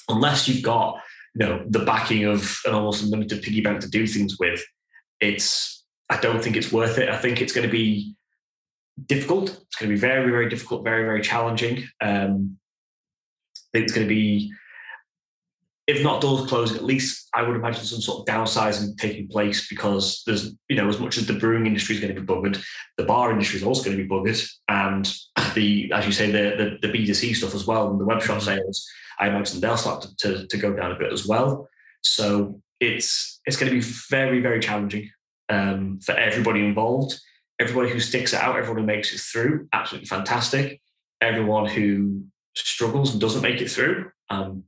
[SPEAKER 2] unless you've got you know the backing of an almost unlimited piggy bank to do things with. It's I don't think it's worth it. I think it's going to be difficult. It's going to be very, very difficult, very, very challenging. Um, I think it's going to be, if not doors closing, at least I would imagine some sort of downsizing taking place because there's, you know, as much as the brewing industry is going to be buggered, the bar industry is also going to be buggered. And the, as you say, the, the, the B2C stuff as well and the web shop mm-hmm. sales, I imagine they'll start to, to, to go down a bit as well. So it's, it's going to be very, very challenging um, for everybody involved everybody who sticks it out, everyone who makes it through, absolutely fantastic. Everyone who struggles and doesn't make it through, um,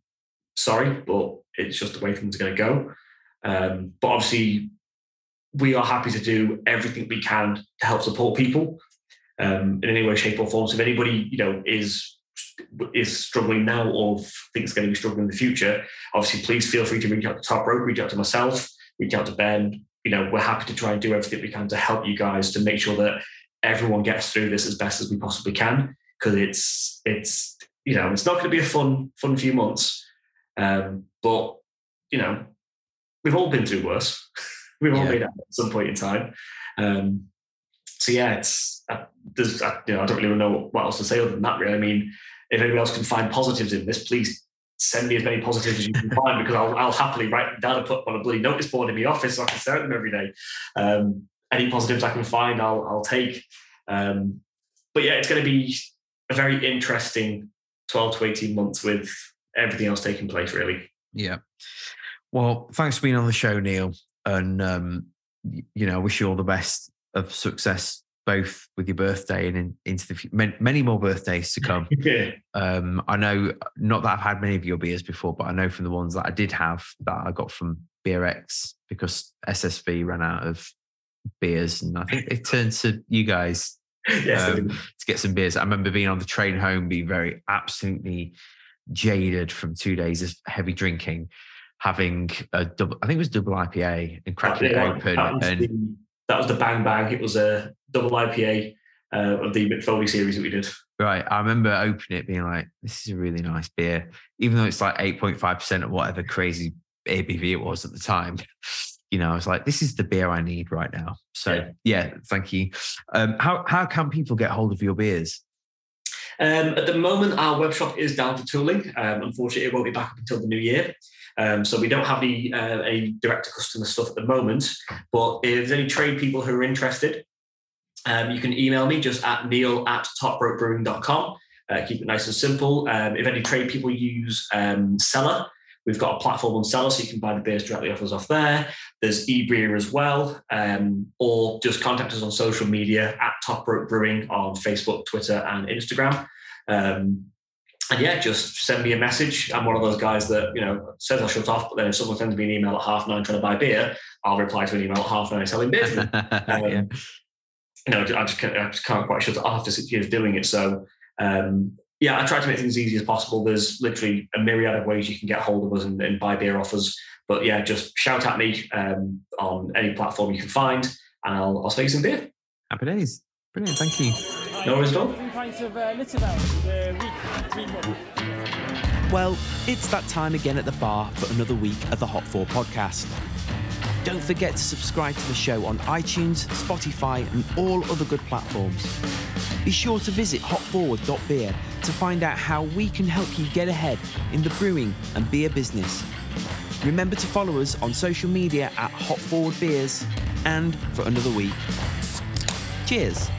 [SPEAKER 2] sorry, but it's just the way things are going to go. Um, but obviously, we are happy to do everything we can to help support people um, in any way, shape, or form. So if anybody, you know, is is struggling now or thinks going to be struggling in the future, obviously, please feel free to reach out to Top Rope, reach out to myself, reach out to Ben, you know, we're happy to try and do everything we can to help you guys to make sure that everyone gets through this as best as we possibly can. Because it's it's you know it's not going to be a fun fun few months, um, but you know we've all been through worse. [laughs] we've all yeah. it at some point in time. Um, so yeah, it's uh, there's uh, you know I don't really know what else to say other than that. Really, I mean, if anybody else can find positives in this, please send me as many positives as you can find because I'll, I'll, happily write down and put on a bloody notice board in the office so I can stare at them every day. Um, any positives I can find, I'll, I'll take. Um, but yeah, it's going to be a very interesting 12 to 18 months with everything else taking place, really.
[SPEAKER 1] Yeah. Well, thanks for being on the show, Neil. And, um, you know, I wish you all the best of success both with your birthday and in, into the many, many more birthdays to come. [laughs]
[SPEAKER 2] yeah.
[SPEAKER 1] Um, I know not that I've had many of your beers before, but I know from the ones that I did have that I got from BeerX because SSV ran out of beers, and I think they turned to you guys [laughs]
[SPEAKER 2] Yes,
[SPEAKER 1] um, to get some beers. I remember being on the train home, being very absolutely jaded from two days of heavy drinking, having a double, I think it was double IPA and cracking it open.
[SPEAKER 2] that was
[SPEAKER 1] and
[SPEAKER 2] the, that was the Bang Bang. It was a double IPA uh, of the Mick Foley series that we did.
[SPEAKER 1] right, I remember opening it being like, this is a really nice beer, even though it's like 8.5% of whatever crazy ABV it was at the time. [laughs] You know, I was like, this is the beer I need right now. So, yeah,
[SPEAKER 2] Yeah.
[SPEAKER 1] thank you. Um, how, how can people get hold of your beers?
[SPEAKER 2] Um, at the moment, our web shop is down for tooling. Um, unfortunately, it won't be back up until the new year. Um, so we don't have any, uh, any direct to customer stuff at the moment. But if there's any trade people who are interested, um, you can email me just at neil at topropebrewing.com. Uh, keep it nice and simple. Um, if any trade people use um, Seller, we've got a platform on Seller, so you can buy the beers directly off us off there. There's eBreer as well, um, or just contact us on social media at Top Rope Brewing on Facebook, Twitter, and Instagram. Um, and yeah, just send me a message. I'm one of those guys that you know says I'll shut off, but then if someone sends me an email at half nine trying to buy beer, I'll reply to an email at half nine selling beer. [laughs] Um,
[SPEAKER 1] Yeah.
[SPEAKER 2] You know, I just, can't, I just can't quite shut it off after six years doing it. So um, yeah, I try to make things as easy as possible. There's literally a myriad of ways you can get hold of us and, and buy beer offers. But yeah, just shout at me um, on any platform you can find, and I'll, I'll sell you some beer.
[SPEAKER 1] Happy days. Brilliant. Thank you.
[SPEAKER 2] No worries at all.
[SPEAKER 3] Three pints of Little a week. Three more.
[SPEAKER 1] Well, it's that time again at the bar for another week of the Hot 4 podcast. Don't forget to subscribe to the show on iTunes, Spotify, and all other good platforms. Be sure to visit hotforward.beer to find out how we can help you get ahead in the brewing and beer business. Remember to follow us on social media at Hot Forward Beers, and for another week, cheers.